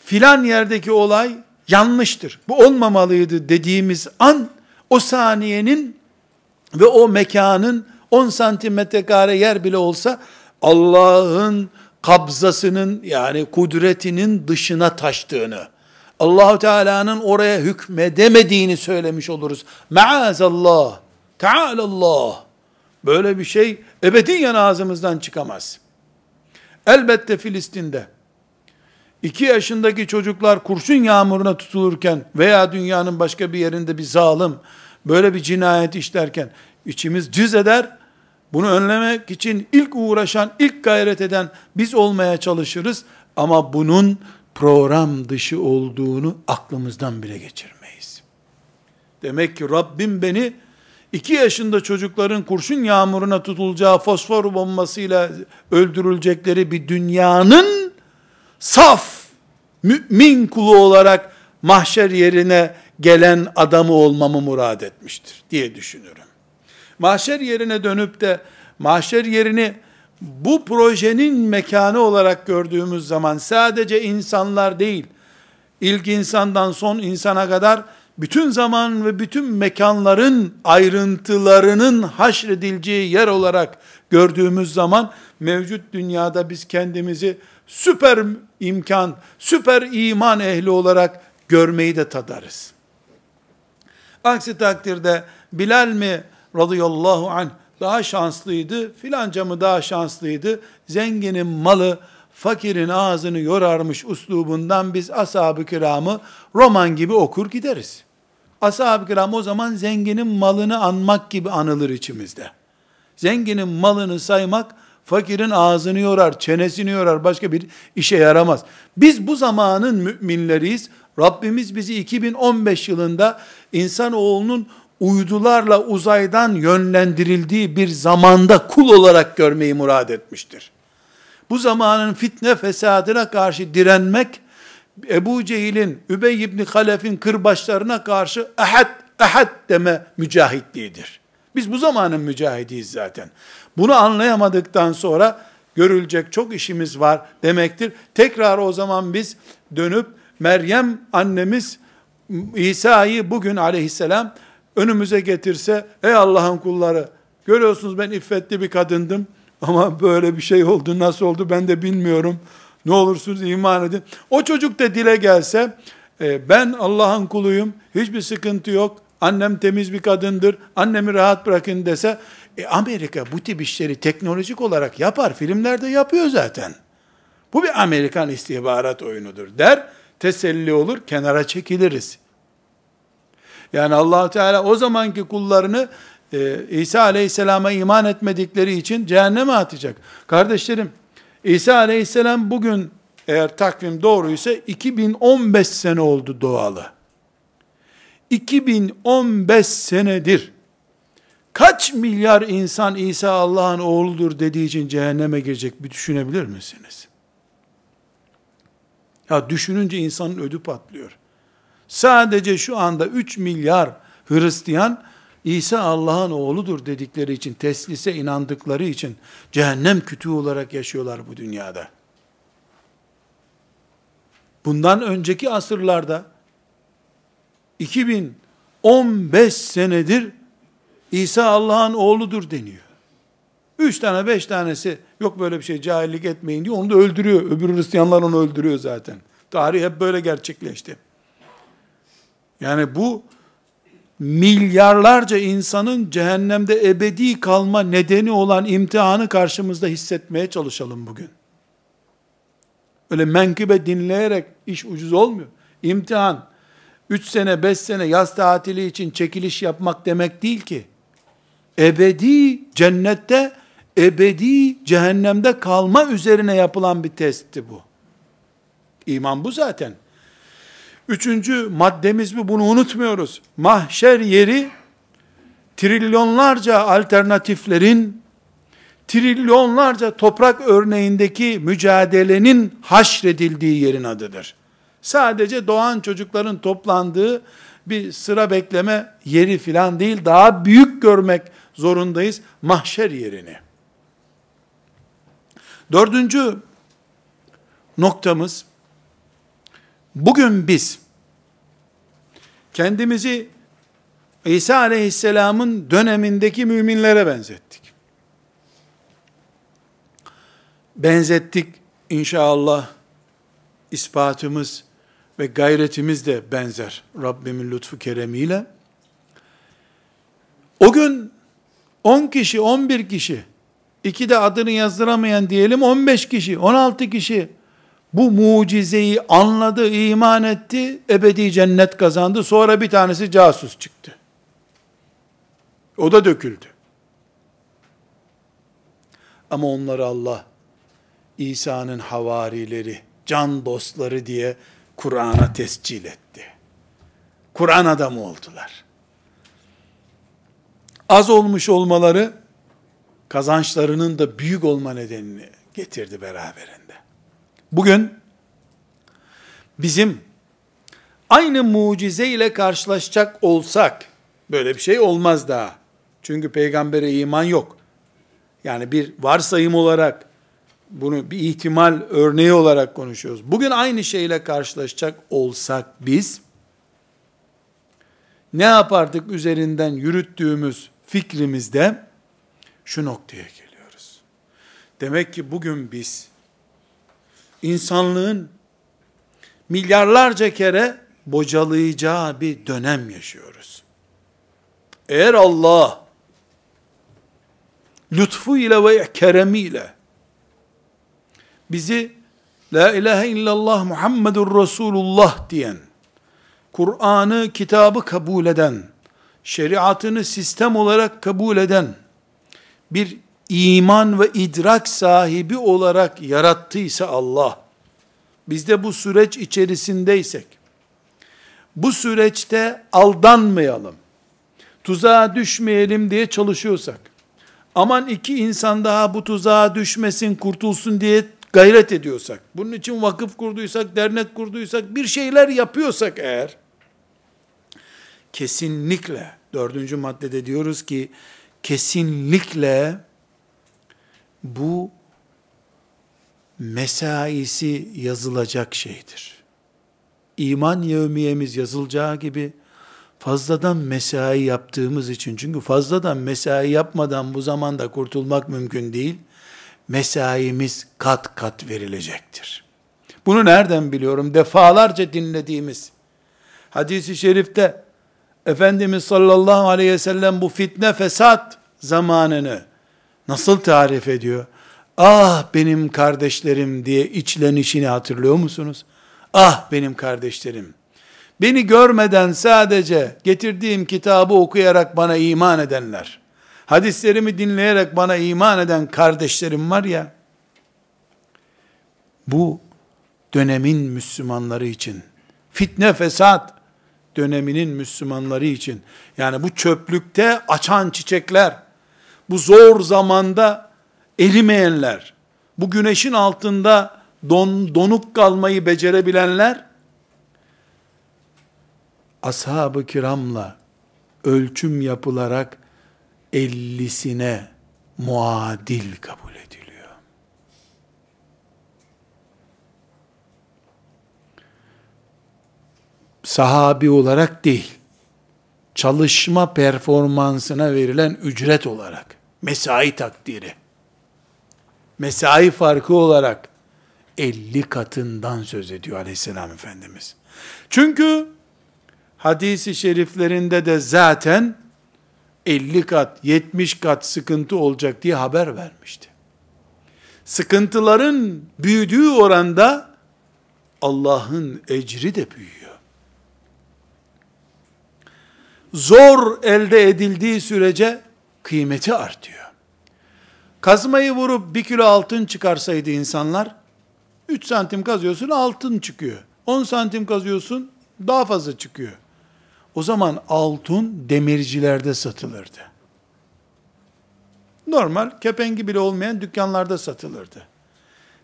filan yerdeki olay yanlıştır. Bu olmamalıydı dediğimiz an o saniyenin ve o mekanın 10 santimetre kare yer bile olsa Allah'ın kabzasının yani kudretinin dışına taştığını, Allahu Teala'nın oraya hükmedemediğini söylemiş oluruz. Maazallah, Tealallah. Böyle bir şey ebediyen ağzımızdan çıkamaz. Elbette Filistin'de iki yaşındaki çocuklar kurşun yağmuruna tutulurken veya dünyanın başka bir yerinde bir zalim böyle bir cinayet işlerken içimiz cız eder. Bunu önlemek için ilk uğraşan, ilk gayret eden biz olmaya çalışırız. Ama bunun program dışı olduğunu aklımızdan bile geçirmeyiz. Demek ki Rabbim beni 2 yaşında çocukların kurşun yağmuruna tutulacağı fosfor bombasıyla öldürülecekleri bir dünyanın saf mümin kulu olarak mahşer yerine gelen adamı olmamı murad etmiştir diye düşünüyorum. Mahşer yerine dönüp de mahşer yerini bu projenin mekanı olarak gördüğümüz zaman sadece insanlar değil, ilk insandan son insana kadar bütün zaman ve bütün mekanların ayrıntılarının haşredileceği yer olarak gördüğümüz zaman mevcut dünyada biz kendimizi süper imkan, süper iman ehli olarak görmeyi de tadarız. Aksi takdirde Bilal mi radıyallahu anh daha şanslıydı, filanca mı daha şanslıydı, zenginin malı fakirin ağzını yorarmış uslubundan biz ashab-ı kiramı roman gibi okur gideriz. Ashab-ı kiram o zaman zenginin malını anmak gibi anılır içimizde. Zenginin malını saymak, fakirin ağzını yorar, çenesini yorar, başka bir işe yaramaz. Biz bu zamanın müminleriyiz. Rabbimiz bizi 2015 yılında insanoğlunun uydularla uzaydan yönlendirildiği bir zamanda kul olarak görmeyi murad etmiştir. Bu zamanın fitne fesadına karşı direnmek, Ebu Cehil'in, Übey ibn Halef'in kırbaçlarına karşı ehad, ehad deme mücahitliğidir. Biz bu zamanın mücahidiyiz zaten. Bunu anlayamadıktan sonra görülecek çok işimiz var demektir. Tekrar o zaman biz dönüp Meryem annemiz İsa'yı bugün aleyhisselam önümüze getirse, ey Allah'ın kulları, görüyorsunuz ben iffetli bir kadındım, ama böyle bir şey oldu, nasıl oldu ben de bilmiyorum. Ne olursunuz iman edin. O çocuk da dile gelse, e, ben Allah'ın kuluyum, hiçbir sıkıntı yok, annem temiz bir kadındır, annemi rahat bırakın dese, e, Amerika bu tip işleri teknolojik olarak yapar, filmlerde yapıyor zaten. Bu bir Amerikan istihbarat oyunudur der, teselli olur, kenara çekiliriz. Yani allah Teala o zamanki kullarını e, İsa aleyhisselama iman etmedikleri için cehenneme atacak. Kardeşlerim, İsa aleyhisselam bugün eğer takvim doğruysa 2015 sene oldu doğalı. 2015 senedir kaç milyar insan İsa Allah'ın oğludur dediği için cehenneme girecek bir düşünebilir misiniz? Ya düşününce insanın ödü patlıyor. Sadece şu anda 3 milyar Hristiyan İsa Allah'ın oğludur dedikleri için, teslise inandıkları için cehennem kütüğü olarak yaşıyorlar bu dünyada. Bundan önceki asırlarda 2015 senedir İsa Allah'ın oğludur deniyor. Üç tane beş tanesi yok böyle bir şey cahillik etmeyin diyor. Onu da öldürüyor. Öbür Hristiyanlar onu öldürüyor zaten. Tarih hep böyle gerçekleşti. Yani bu milyarlarca insanın cehennemde ebedi kalma nedeni olan imtihanı karşımızda hissetmeye çalışalım bugün. Öyle menkıbe dinleyerek iş ucuz olmuyor. İmtihan, 3 sene 5 sene yaz tatili için çekiliş yapmak demek değil ki. Ebedi cennette, ebedi cehennemde kalma üzerine yapılan bir testti bu. İman bu zaten. Üçüncü maddemiz bu, bunu unutmuyoruz. Mahşer yeri, trilyonlarca alternatiflerin, trilyonlarca toprak örneğindeki mücadelenin haşredildiği yerin adıdır. Sadece doğan çocukların toplandığı bir sıra bekleme yeri filan değil, daha büyük görmek zorundayız mahşer yerini. Dördüncü noktamız, bugün biz kendimizi İsa aleyhisselamın dönemindeki müminlere benzettik. Benzettik inşallah ispatımız ve gayretimiz de benzer Rabbimin lütfu keremiyle. O gün 10 kişi, 11 kişi, iki de adını yazdıramayan diyelim 15 kişi, 16 kişi bu mucizeyi anladı, iman etti, ebedi cennet kazandı. Sonra bir tanesi casus çıktı. O da döküldü. Ama onları Allah İsa'nın havarileri, can dostları diye Kur'an'a tescil etti. Kur'an adamı oldular. Az olmuş olmaları kazançlarının da büyük olma nedenini getirdi beraberinde. Bugün bizim aynı mucize ile karşılaşacak olsak böyle bir şey olmaz daha. Çünkü peygambere iman yok. Yani bir varsayım olarak bunu bir ihtimal örneği olarak konuşuyoruz. Bugün aynı şeyle karşılaşacak olsak biz ne yapardık üzerinden yürüttüğümüz fikrimizde şu noktaya geliyoruz. Demek ki bugün biz insanlığın milyarlarca kere bocalayacağı bir dönem yaşıyoruz. Eğer Allah lütfu ile ve keremiyle bizi La ilahe illallah Muhammedur Resulullah diyen, Kur'an'ı, kitabı kabul eden, şeriatını sistem olarak kabul eden, bir iman ve idrak sahibi olarak yarattıysa Allah, biz de bu süreç içerisindeysek, bu süreçte aldanmayalım, tuzağa düşmeyelim diye çalışıyorsak, aman iki insan daha bu tuzağa düşmesin, kurtulsun diye gayret ediyorsak, bunun için vakıf kurduysak, dernek kurduysak, bir şeyler yapıyorsak eğer, kesinlikle, dördüncü maddede diyoruz ki, kesinlikle bu mesaisi yazılacak şeydir. İman yevmiyemiz yazılacağı gibi, fazladan mesai yaptığımız için, çünkü fazladan mesai yapmadan bu zamanda kurtulmak mümkün değil, mesaimiz kat kat verilecektir. Bunu nereden biliyorum? Defalarca dinlediğimiz hadisi şerifte Efendimiz sallallahu aleyhi ve sellem bu fitne fesat zamanını nasıl tarif ediyor? Ah benim kardeşlerim diye içlenişini hatırlıyor musunuz? Ah benim kardeşlerim. Beni görmeden sadece getirdiğim kitabı okuyarak bana iman edenler hadislerimi dinleyerek bana iman eden kardeşlerim var ya, bu dönemin Müslümanları için, fitne fesat döneminin Müslümanları için, yani bu çöplükte açan çiçekler, bu zor zamanda erimeyenler, bu güneşin altında don, donuk kalmayı becerebilenler, ashab-ı kiramla ölçüm yapılarak ellisine muadil kabul ediliyor. Sahabi olarak değil, çalışma performansına verilen ücret olarak, mesai takdiri, mesai farkı olarak 50 katından söz ediyor aleyhisselam Efendimiz. Çünkü hadisi şeriflerinde de zaten 50 kat, 70 kat sıkıntı olacak diye haber vermişti. Sıkıntıların büyüdüğü oranda Allah'ın ecri de büyüyor. Zor elde edildiği sürece kıymeti artıyor. Kazmayı vurup bir kilo altın çıkarsaydı insanlar, 3 santim kazıyorsun altın çıkıyor. 10 santim kazıyorsun daha fazla çıkıyor. O zaman altın demircilerde satılırdı. Normal kepengi bile olmayan dükkanlarda satılırdı.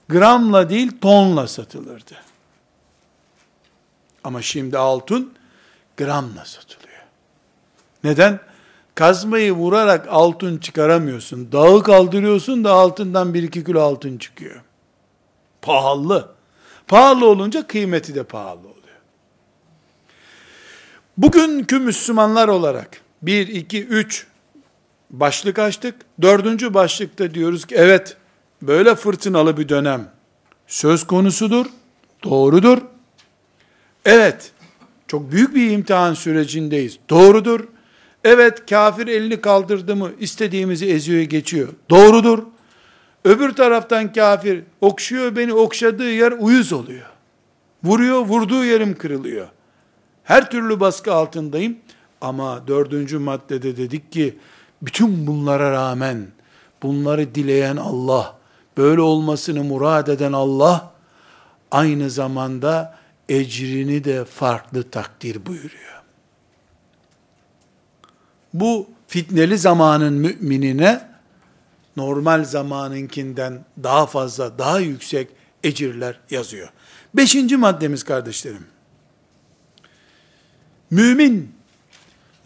Gramla değil tonla satılırdı. Ama şimdi altın gramla satılıyor. Neden? Kazmayı vurarak altın çıkaramıyorsun. Dağı kaldırıyorsun da altından bir iki kilo altın çıkıyor. Pahalı. Pahalı olunca kıymeti de pahalı oluyor. Bugünkü Müslümanlar olarak bir, iki, üç başlık açtık. Dördüncü başlıkta diyoruz ki evet böyle fırtınalı bir dönem söz konusudur, doğrudur. Evet, çok büyük bir imtihan sürecindeyiz. Doğrudur. Evet, kafir elini kaldırdı mı istediğimizi eziyor geçiyor. Doğrudur. Öbür taraftan kafir okşuyor beni okşadığı yer uyuz oluyor. Vuruyor, vurduğu yerim kırılıyor. Her türlü baskı altındayım. Ama dördüncü maddede dedik ki, bütün bunlara rağmen, bunları dileyen Allah, böyle olmasını murad eden Allah, aynı zamanda ecrini de farklı takdir buyuruyor. Bu fitneli zamanın müminine, normal zamanınkinden daha fazla, daha yüksek ecirler yazıyor. Beşinci maddemiz kardeşlerim. Mümin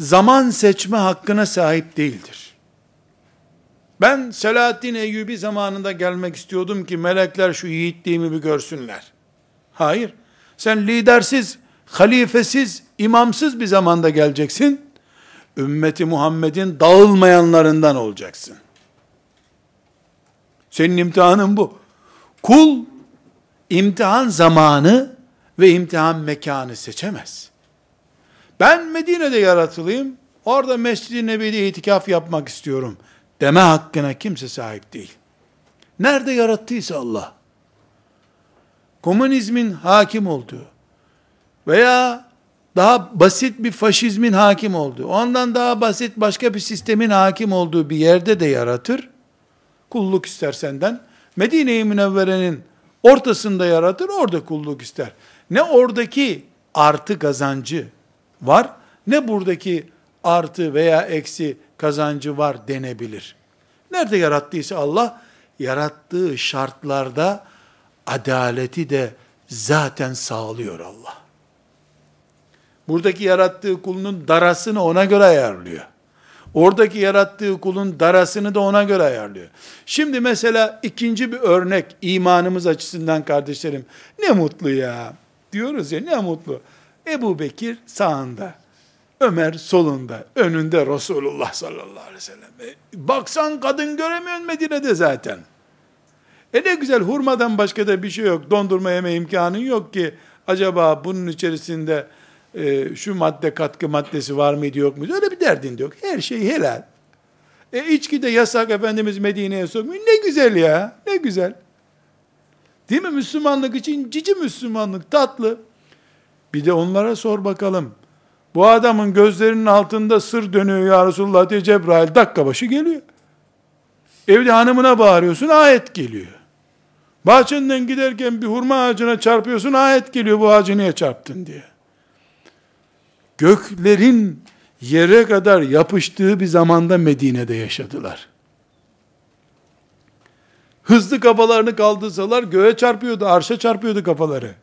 zaman seçme hakkına sahip değildir. Ben Selahaddin Eyyubi zamanında gelmek istiyordum ki melekler şu yiğitliğimi bir görsünler. Hayır. Sen lidersiz, halifesiz, imamsız bir zamanda geleceksin. Ümmeti Muhammed'in dağılmayanlarından olacaksın. Senin imtihanın bu. Kul imtihan zamanı ve imtihan mekanı seçemez. Ben Medine'de yaratılayım, orada Mescid-i Nebi'de itikaf yapmak istiyorum deme hakkına kimse sahip değil. Nerede yarattıysa Allah, komünizmin hakim olduğu veya daha basit bir faşizmin hakim olduğu, ondan daha basit başka bir sistemin hakim olduğu bir yerde de yaratır. Kulluk ister senden. Medine-i Münevvere'nin ortasında yaratır, orada kulluk ister. Ne oradaki artı kazancı var, ne buradaki artı veya eksi kazancı var denebilir. Nerede yarattıysa Allah, yarattığı şartlarda adaleti de zaten sağlıyor Allah. Buradaki yarattığı kulunun darasını ona göre ayarlıyor. Oradaki yarattığı kulun darasını da ona göre ayarlıyor. Şimdi mesela ikinci bir örnek imanımız açısından kardeşlerim. Ne mutlu ya. Diyoruz ya ne mutlu. Ebu Bekir sağında. Ömer solunda. Önünde Resulullah sallallahu aleyhi ve sellem. E, baksan kadın göremiyorsun Medine'de zaten. E ne güzel hurmadan başka da bir şey yok. Dondurma yeme imkanın yok ki. Acaba bunun içerisinde e, şu madde katkı maddesi var mıydı yok muydu? Öyle bir derdin de yok. Her şey helal. E içki de yasak Efendimiz Medine'ye sokmuyor. Ne güzel ya. Ne güzel. Değil mi? Müslümanlık için cici Müslümanlık tatlı. Bir de onlara sor bakalım. Bu adamın gözlerinin altında sır dönüyor ya Resulullah diye Cebrail dakika başı geliyor. Evde hanımına bağırıyorsun ayet geliyor. Bahçenden giderken bir hurma ağacına çarpıyorsun ayet geliyor bu ağacı niye çarptın diye. Göklerin yere kadar yapıştığı bir zamanda Medine'de yaşadılar. Hızlı kafalarını kaldırsalar göğe çarpıyordu, arşa çarpıyordu kafaları.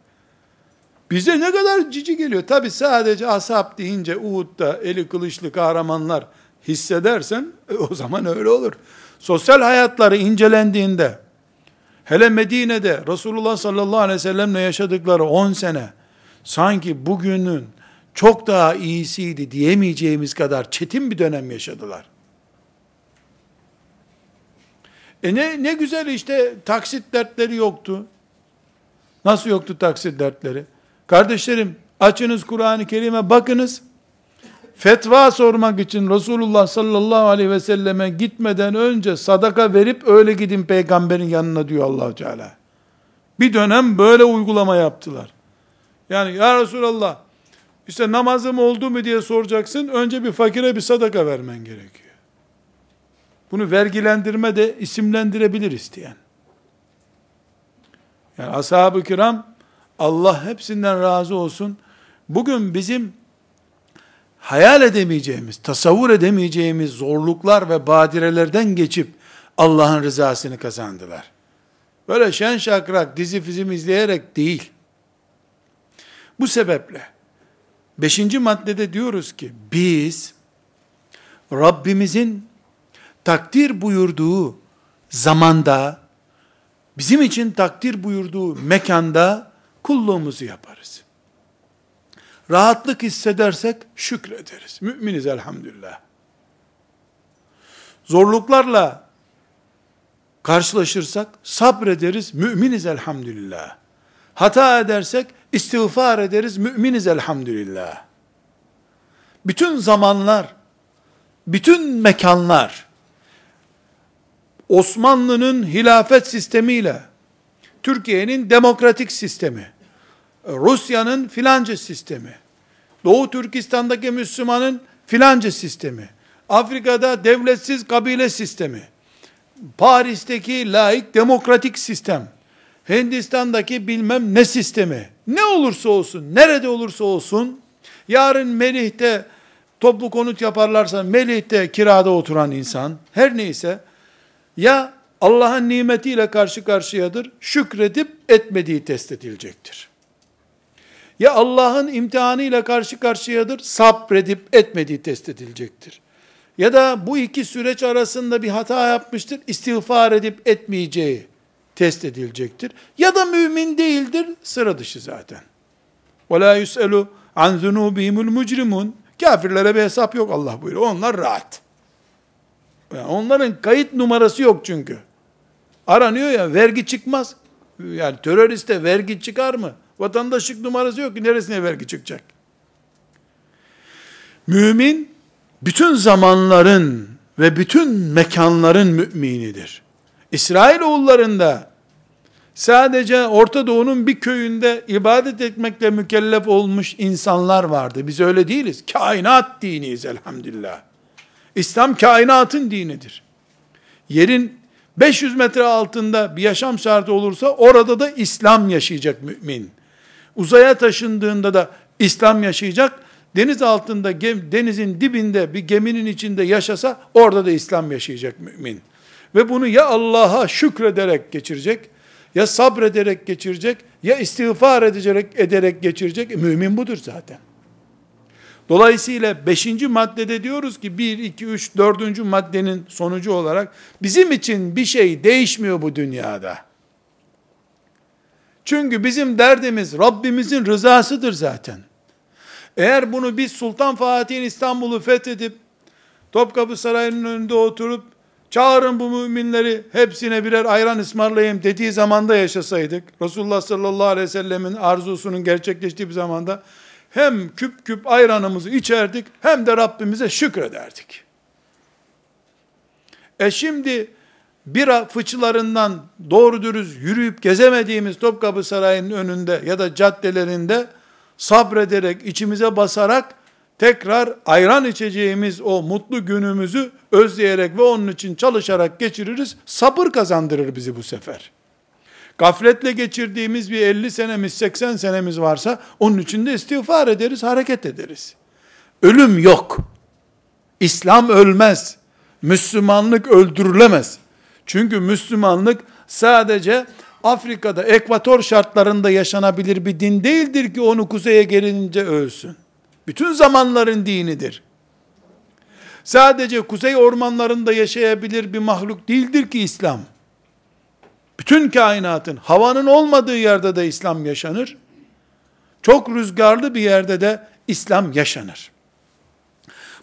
Bize ne kadar cici geliyor. Tabi sadece ashab deyince Uhud'da eli kılıçlı kahramanlar hissedersen e, o zaman öyle olur. Sosyal hayatları incelendiğinde hele Medine'de Resulullah sallallahu aleyhi ve sellemle yaşadıkları 10 sene sanki bugünün çok daha iyisiydi diyemeyeceğimiz kadar çetin bir dönem yaşadılar. E ne, ne güzel işte taksit dertleri yoktu. Nasıl yoktu taksit dertleri? Kardeşlerim açınız Kur'an-ı Kerim'e bakınız. Fetva sormak için Resulullah sallallahu aleyhi ve selleme gitmeden önce sadaka verip öyle gidin peygamberin yanına diyor allah Teala. Bir dönem böyle uygulama yaptılar. Yani ya Resulallah işte namazım oldu mu diye soracaksın. Önce bir fakire bir sadaka vermen gerekiyor. Bunu vergilendirme de isimlendirebilir isteyen. Yani ashab-ı kiram Allah hepsinden razı olsun. Bugün bizim hayal edemeyeceğimiz, tasavvur edemeyeceğimiz zorluklar ve badirelerden geçip Allah'ın rızasını kazandılar. Böyle şen şakrak dizi film izleyerek değil. Bu sebeple beşinci maddede diyoruz ki biz Rabbimizin takdir buyurduğu zamanda bizim için takdir buyurduğu mekanda kulluğumuzu yaparız. Rahatlık hissedersek şükrederiz. Müminiz elhamdülillah. Zorluklarla karşılaşırsak sabrederiz. Müminiz elhamdülillah. Hata edersek istiğfar ederiz. Müminiz elhamdülillah. Bütün zamanlar, bütün mekanlar, Osmanlı'nın hilafet sistemiyle, Türkiye'nin demokratik sistemi, Rusya'nın filanca sistemi, Doğu Türkistan'daki Müslümanın filanca sistemi, Afrika'da devletsiz kabile sistemi, Paris'teki laik demokratik sistem, Hindistan'daki bilmem ne sistemi, ne olursa olsun, nerede olursa olsun, yarın Melih'te toplu konut yaparlarsa Melih'te kirada oturan insan, her neyse, ya Allah'ın nimetiyle karşı karşıyadır, şükredip etmediği test edilecektir. Ya Allah'ın imtihanıyla karşı karşıyadır, sabredip etmediği test edilecektir. Ya da bu iki süreç arasında bir hata yapmıştır, istiğfar edip etmeyeceği test edilecektir. Ya da mümin değildir, sıra dışı zaten. وَلَا يُسْأَلُ عَنْ ذُنُوبِهِمُ الْمُجْرِمُونَ Kafirlere bir hesap yok Allah buyuruyor. Onlar rahat. Yani onların kayıt numarası yok çünkü. Aranıyor ya vergi çıkmaz. Yani teröriste vergi çıkar mı? Vatandaşlık numarası yok ki neresine vergi çıkacak? Mümin bütün zamanların ve bütün mekanların müminidir. İsrail oğullarında sadece Orta Doğu'nun bir köyünde ibadet etmekle mükellef olmuş insanlar vardı. Biz öyle değiliz. Kainat diniyiz elhamdülillah. İslam kainatın dinidir. Yerin 500 metre altında bir yaşam şartı olursa orada da İslam yaşayacak mümin. Uzaya taşındığında da İslam yaşayacak. Deniz altında, denizin dibinde bir geminin içinde yaşasa orada da İslam yaşayacak mümin. Ve bunu ya Allah'a şükrederek geçirecek, ya sabrederek geçirecek, ya istiğfar edecek, ederek geçirecek. Mümin budur zaten. Dolayısıyla beşinci maddede diyoruz ki bir, iki, üç, dördüncü maddenin sonucu olarak bizim için bir şey değişmiyor bu dünyada. Çünkü bizim derdimiz Rabbimizin rızasıdır zaten. Eğer bunu biz Sultan Fatih'in İstanbul'u fethedip Topkapı Sarayı'nın önünde oturup çağırın bu müminleri hepsine birer ayran ısmarlayayım dediği zamanda yaşasaydık, Resulullah sallallahu aleyhi ve sellemin arzusunun gerçekleştiği bir zamanda hem küp küp ayranımızı içerdik hem de Rabbimize şükrederdik. E şimdi bira fıçılarından doğru dürüst yürüyüp gezemediğimiz Topkapı Sarayı'nın önünde ya da caddelerinde sabrederek, içimize basarak tekrar ayran içeceğimiz o mutlu günümüzü özleyerek ve onun için çalışarak geçiririz. Sabır kazandırır bizi bu sefer. Gafletle geçirdiğimiz bir 50 senemiz, 80 senemiz varsa onun için de istiğfar ederiz, hareket ederiz. Ölüm yok. İslam ölmez. Müslümanlık öldürülemez. Çünkü Müslümanlık sadece Afrika'da ekvator şartlarında yaşanabilir bir din değildir ki onu kuzeye gelince ölsün. Bütün zamanların dinidir. Sadece kuzey ormanlarında yaşayabilir bir mahluk değildir ki İslam. Bütün kainatın, havanın olmadığı yerde de İslam yaşanır. Çok rüzgarlı bir yerde de İslam yaşanır.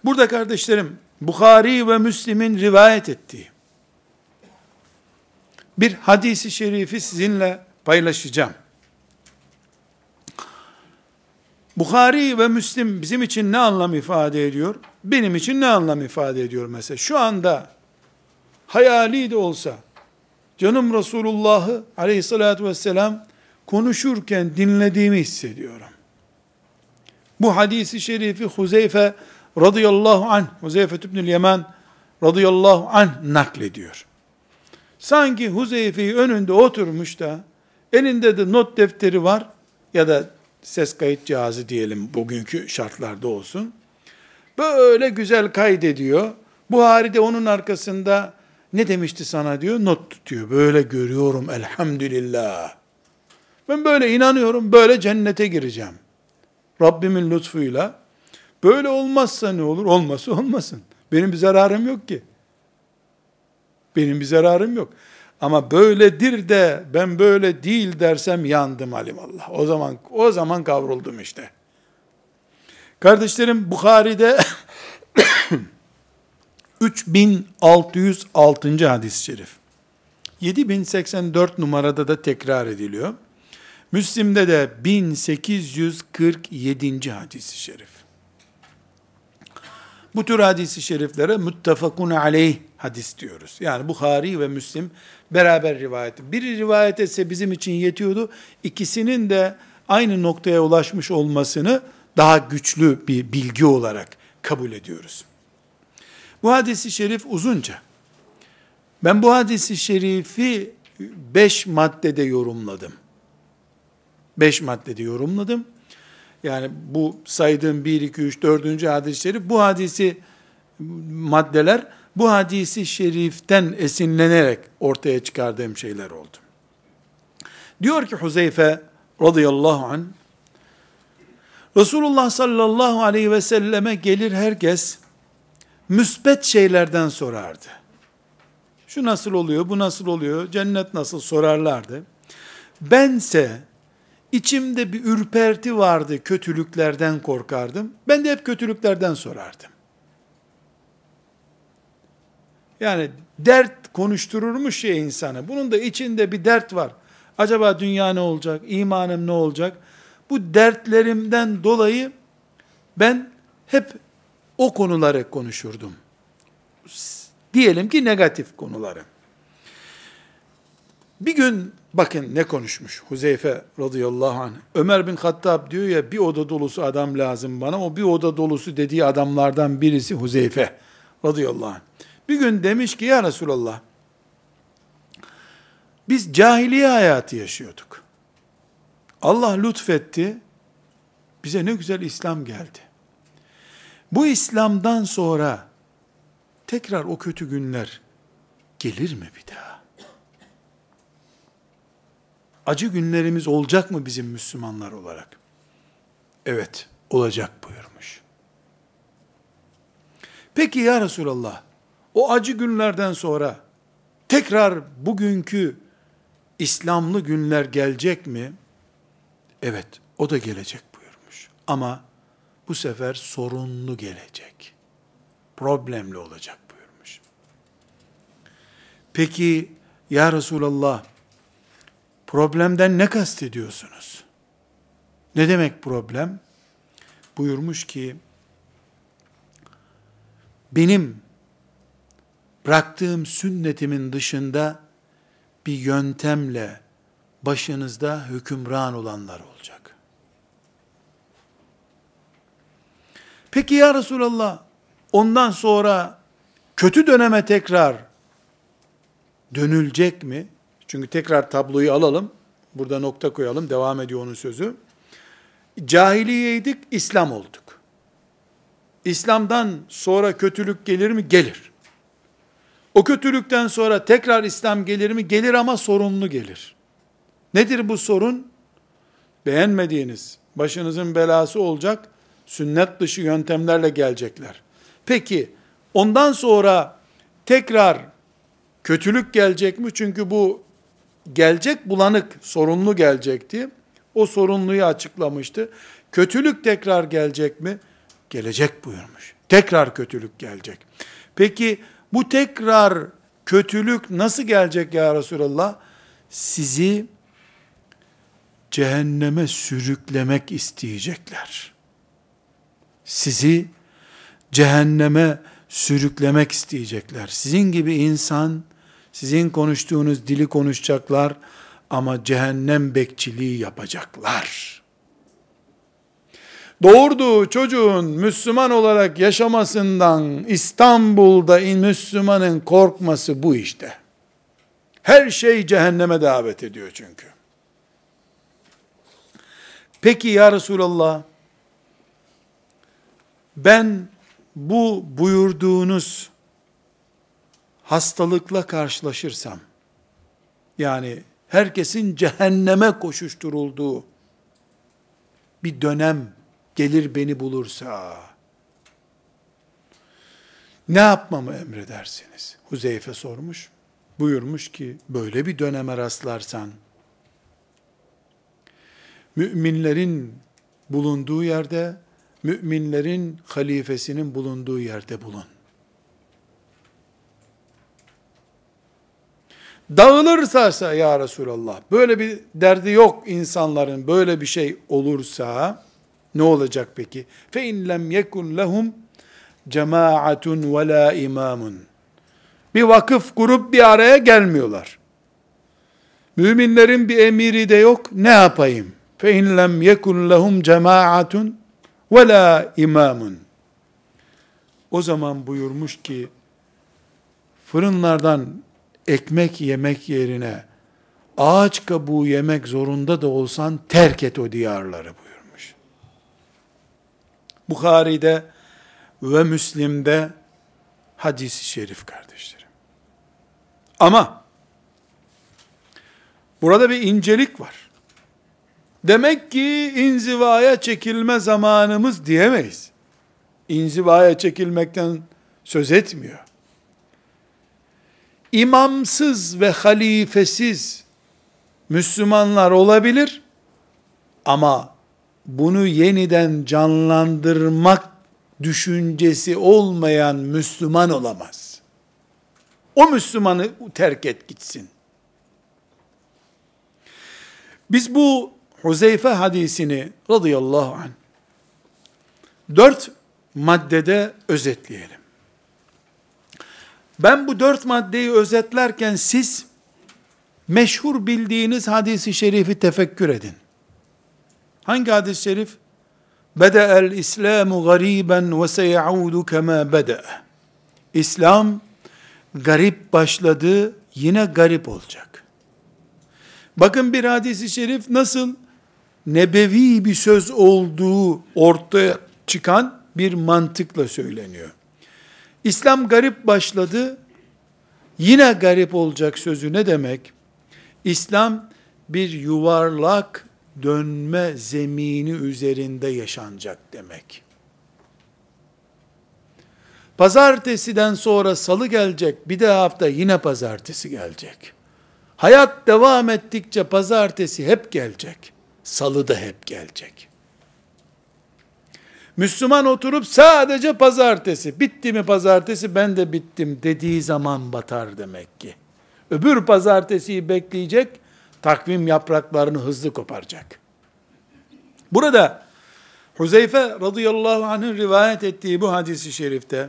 Burada kardeşlerim, Bukhari ve Müslim'in rivayet ettiği bir hadisi şerifi sizinle paylaşacağım. Bukhari ve Müslim bizim için ne anlam ifade ediyor? Benim için ne anlam ifade ediyor mesela? Şu anda hayali de olsa canım Resulullah'ı aleyhissalatü vesselam konuşurken dinlediğimi hissediyorum. Bu hadisi şerifi Huzeyfe radıyallahu anh, Huzeyfe ibnül Yemen radıyallahu anh naklediyor. Sanki Huzeyfe'yi önünde oturmuş da elinde de not defteri var ya da ses kayıt cihazı diyelim bugünkü şartlarda olsun. Böyle güzel kaydediyor. Buhari de onun arkasında ne demişti sana diyor, not tutuyor. Böyle görüyorum elhamdülillah. Ben böyle inanıyorum, böyle cennete gireceğim. Rabbimin lütfuyla. Böyle olmazsa ne olur? Olması olmasın. Benim bir zararım yok ki. Benim bir zararım yok. Ama böyledir de ben böyle değil dersem yandım alimallah. O zaman o zaman kavruldum işte. Kardeşlerim Bukhari'de 3606. hadis-i şerif. 7084 numarada da tekrar ediliyor. Müslim'de de 1847. hadis-i şerif. Bu tür hadis-i şeriflere muttefakun aleyh hadis diyoruz. Yani Bukhari ve Müslim beraber rivayet. Biri rivayet etse bizim için yetiyordu. İkisinin de aynı noktaya ulaşmış olmasını daha güçlü bir bilgi olarak kabul ediyoruz. Bu hadisi şerif uzunca. Ben bu hadisi şerifi beş maddede yorumladım. Beş maddede yorumladım. Yani bu saydığım 1, 2, 3, 4. hadis-i şerif, bu hadisi maddeler, bu hadisi şeriften esinlenerek ortaya çıkardığım şeyler oldu. Diyor ki Huzeyfe radıyallahu anh, Resulullah sallallahu aleyhi ve selleme gelir herkes, müspet şeylerden sorardı. Şu nasıl oluyor, bu nasıl oluyor, cennet nasıl sorarlardı. Bense, içimde bir ürperti vardı, kötülüklerden korkardım. Ben de hep kötülüklerden sorardım. Yani dert konuştururmuş ya insanı. Bunun da içinde bir dert var. Acaba dünya ne olacak? İmanım ne olacak? Bu dertlerimden dolayı ben hep o konuları konuşurdum. Diyelim ki negatif konuları. Bir gün bakın ne konuşmuş Huzeyfe radıyallahu anh. Ömer bin Hattab diyor ya bir oda dolusu adam lazım bana. O bir oda dolusu dediği adamlardan birisi Huzeyfe radıyallahu anh. Bir gün demiş ki ya Resulallah biz cahiliye hayatı yaşıyorduk. Allah lütfetti. Bize ne güzel İslam geldi. Bu İslam'dan sonra tekrar o kötü günler gelir mi bir daha? Acı günlerimiz olacak mı bizim Müslümanlar olarak? Evet, olacak buyurmuş. Peki ya Resulallah, o acı günlerden sonra tekrar bugünkü İslamlı günler gelecek mi? Evet, o da gelecek buyurmuş. Ama bu sefer sorunlu gelecek. Problemli olacak buyurmuş. Peki ya Resulallah problemden ne kastediyorsunuz? Ne demek problem? Buyurmuş ki benim bıraktığım sünnetimin dışında bir yöntemle başınızda hükümran olanlar olacak. Peki ya Resulallah, ondan sonra kötü döneme tekrar dönülecek mi? Çünkü tekrar tabloyu alalım, burada nokta koyalım, devam ediyor onun sözü. Cahiliyeydik, İslam olduk. İslam'dan sonra kötülük gelir mi? Gelir. O kötülükten sonra tekrar İslam gelir mi? Gelir ama sorunlu gelir. Nedir bu sorun? Beğenmediğiniz, başınızın belası olacak, sünnet dışı yöntemlerle gelecekler. Peki, ondan sonra tekrar kötülük gelecek mi? Çünkü bu gelecek bulanık, sorunlu gelecekti. O sorunluyu açıklamıştı. Kötülük tekrar gelecek mi? Gelecek buyurmuş. Tekrar kötülük gelecek. Peki bu tekrar kötülük nasıl gelecek ya Resulallah? Sizi cehenneme sürüklemek isteyecekler. Sizi cehenneme sürüklemek isteyecekler. Sizin gibi insan, sizin konuştuğunuz dili konuşacaklar ama cehennem bekçiliği yapacaklar. Doğurduğu çocuğun Müslüman olarak yaşamasından İstanbul'da Müslümanın korkması bu işte. Her şey cehenneme davet ediyor çünkü. Peki ya Resulallah, ben bu buyurduğunuz hastalıkla karşılaşırsam, yani herkesin cehenneme koşuşturulduğu bir dönem gelir beni bulursa, ne yapmamı emredersiniz? Huzeyfe sormuş. Buyurmuş ki, böyle bir döneme rastlarsan, müminlerin bulunduğu yerde, müminlerin halifesinin bulunduğu yerde bulun. Dağılırsa ya Resulallah, böyle bir derdi yok insanların, böyle bir şey olursa, ne olacak peki? Fe in lem yekun lehum cemaatun ve la imamun. Bir vakıf kurup bir araya gelmiyorlar. Müminlerin bir emiri de yok. Ne yapayım? Fe in lem yekun lehum cemaatun ve la imamun. O zaman buyurmuş ki fırınlardan ekmek yemek yerine ağaç kabuğu yemek zorunda da olsan terk et o diyarları buyurmuş. Bukhari'de ve Müslim'de hadisi şerif kardeşlerim. Ama burada bir incelik var. Demek ki inzivaya çekilme zamanımız diyemeyiz. İnzivaya çekilmekten söz etmiyor. İmamsız ve halifesiz Müslümanlar olabilir ama bunu yeniden canlandırmak düşüncesi olmayan Müslüman olamaz. O Müslümanı terk et gitsin. Biz bu Huzeyfe hadisini radıyallahu anh dört maddede özetleyelim. Ben bu dört maddeyi özetlerken siz meşhur bildiğiniz hadisi şerifi tefekkür edin. Hangi hadis-i şerif? Bede'el İslamu gariben ve seyaudu kema bede. İslam garip başladı, yine garip olacak. Bakın bir hadisi şerif nasıl nebevi bir söz olduğu ortaya çıkan bir mantıkla söyleniyor. İslam garip başladı, yine garip olacak sözü ne demek? İslam bir yuvarlak dönme zemini üzerinde yaşanacak demek. Pazartesiden sonra salı gelecek, bir de hafta yine pazartesi gelecek. Hayat devam ettikçe pazartesi hep gelecek. Salı da hep gelecek. Müslüman oturup sadece pazartesi, bitti mi pazartesi ben de bittim dediği zaman batar demek ki. Öbür pazartesiyi bekleyecek, takvim yapraklarını hızlı koparacak. Burada Huzeyfe radıyallahu anh'ın rivayet ettiği bu hadisi şerifte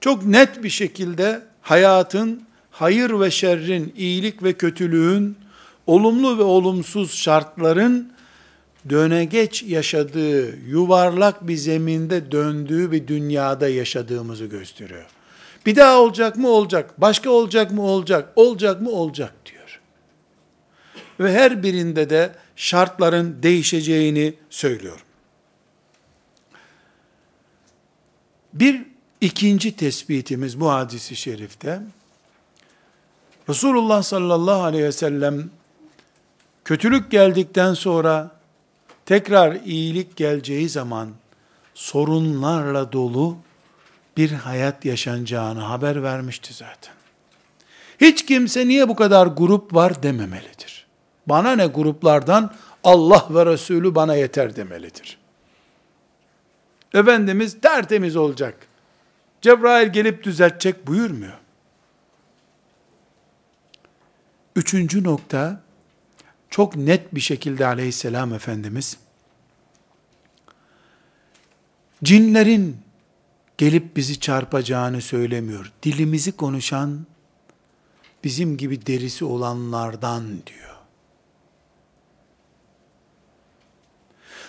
çok net bir şekilde hayatın, hayır ve şerrin, iyilik ve kötülüğün, olumlu ve olumsuz şartların dönegeç yaşadığı, yuvarlak bir zeminde döndüğü bir dünyada yaşadığımızı gösteriyor. Bir daha olacak mı olacak, başka olacak mı olacak, olacak mı olacak diyor. Ve her birinde de şartların değişeceğini söylüyor. Bir ikinci tespitimiz bu hadisi şerifte, Resulullah sallallahu aleyhi ve sellem kötülük geldikten sonra tekrar iyilik geleceği zaman sorunlarla dolu bir hayat yaşanacağını haber vermişti zaten. Hiç kimse niye bu kadar grup var dememelidir. Bana ne gruplardan Allah ve Resulü bana yeter demelidir. Efendimiz tertemiz olacak. Cebrail gelip düzeltecek buyurmuyor. Üçüncü nokta, çok net bir şekilde aleyhisselam Efendimiz, cinlerin gelip bizi çarpacağını söylemiyor. Dilimizi konuşan, bizim gibi derisi olanlardan diyor.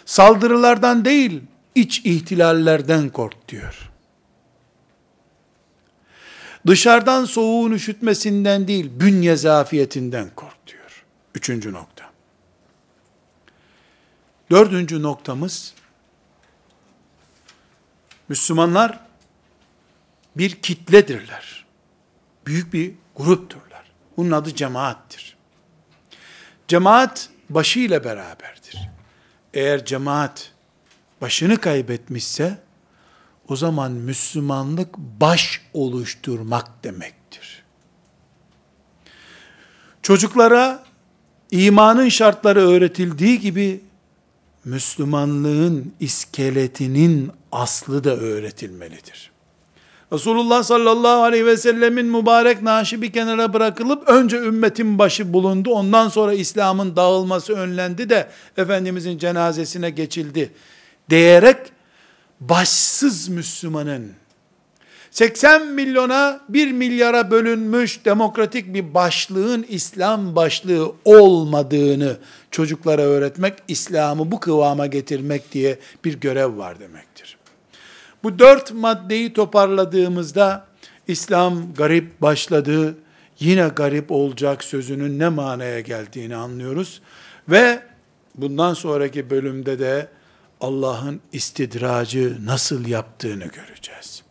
Saldırılardan değil, iç ihtilallerden kork diyor. Dışarıdan soğuğun üşütmesinden değil, bünye zafiyetinden kork diyor. Üçüncü nokta. Dördüncü noktamız, Müslümanlar bir kitledirler. Büyük bir grupturlar. Bunun adı cemaattir. Cemaat başıyla beraberdir. Eğer cemaat başını kaybetmişse, o zaman Müslümanlık baş oluşturmak demektir. Çocuklara imanın şartları öğretildiği gibi Müslümanlığın iskeletinin aslı da öğretilmelidir. Resulullah sallallahu aleyhi ve sellemin mübarek naaşı bir kenara bırakılıp önce ümmetin başı bulundu. Ondan sonra İslam'ın dağılması önlendi de Efendimizin cenazesine geçildi diyerek başsız Müslümanın 80 milyona 1 milyara bölünmüş demokratik bir başlığın İslam başlığı olmadığını çocuklara öğretmek, İslam'ı bu kıvama getirmek diye bir görev var demektir. Bu dört maddeyi toparladığımızda İslam garip başladı, yine garip olacak sözünün ne manaya geldiğini anlıyoruz. Ve bundan sonraki bölümde de Allah'ın istidracı nasıl yaptığını göreceğiz.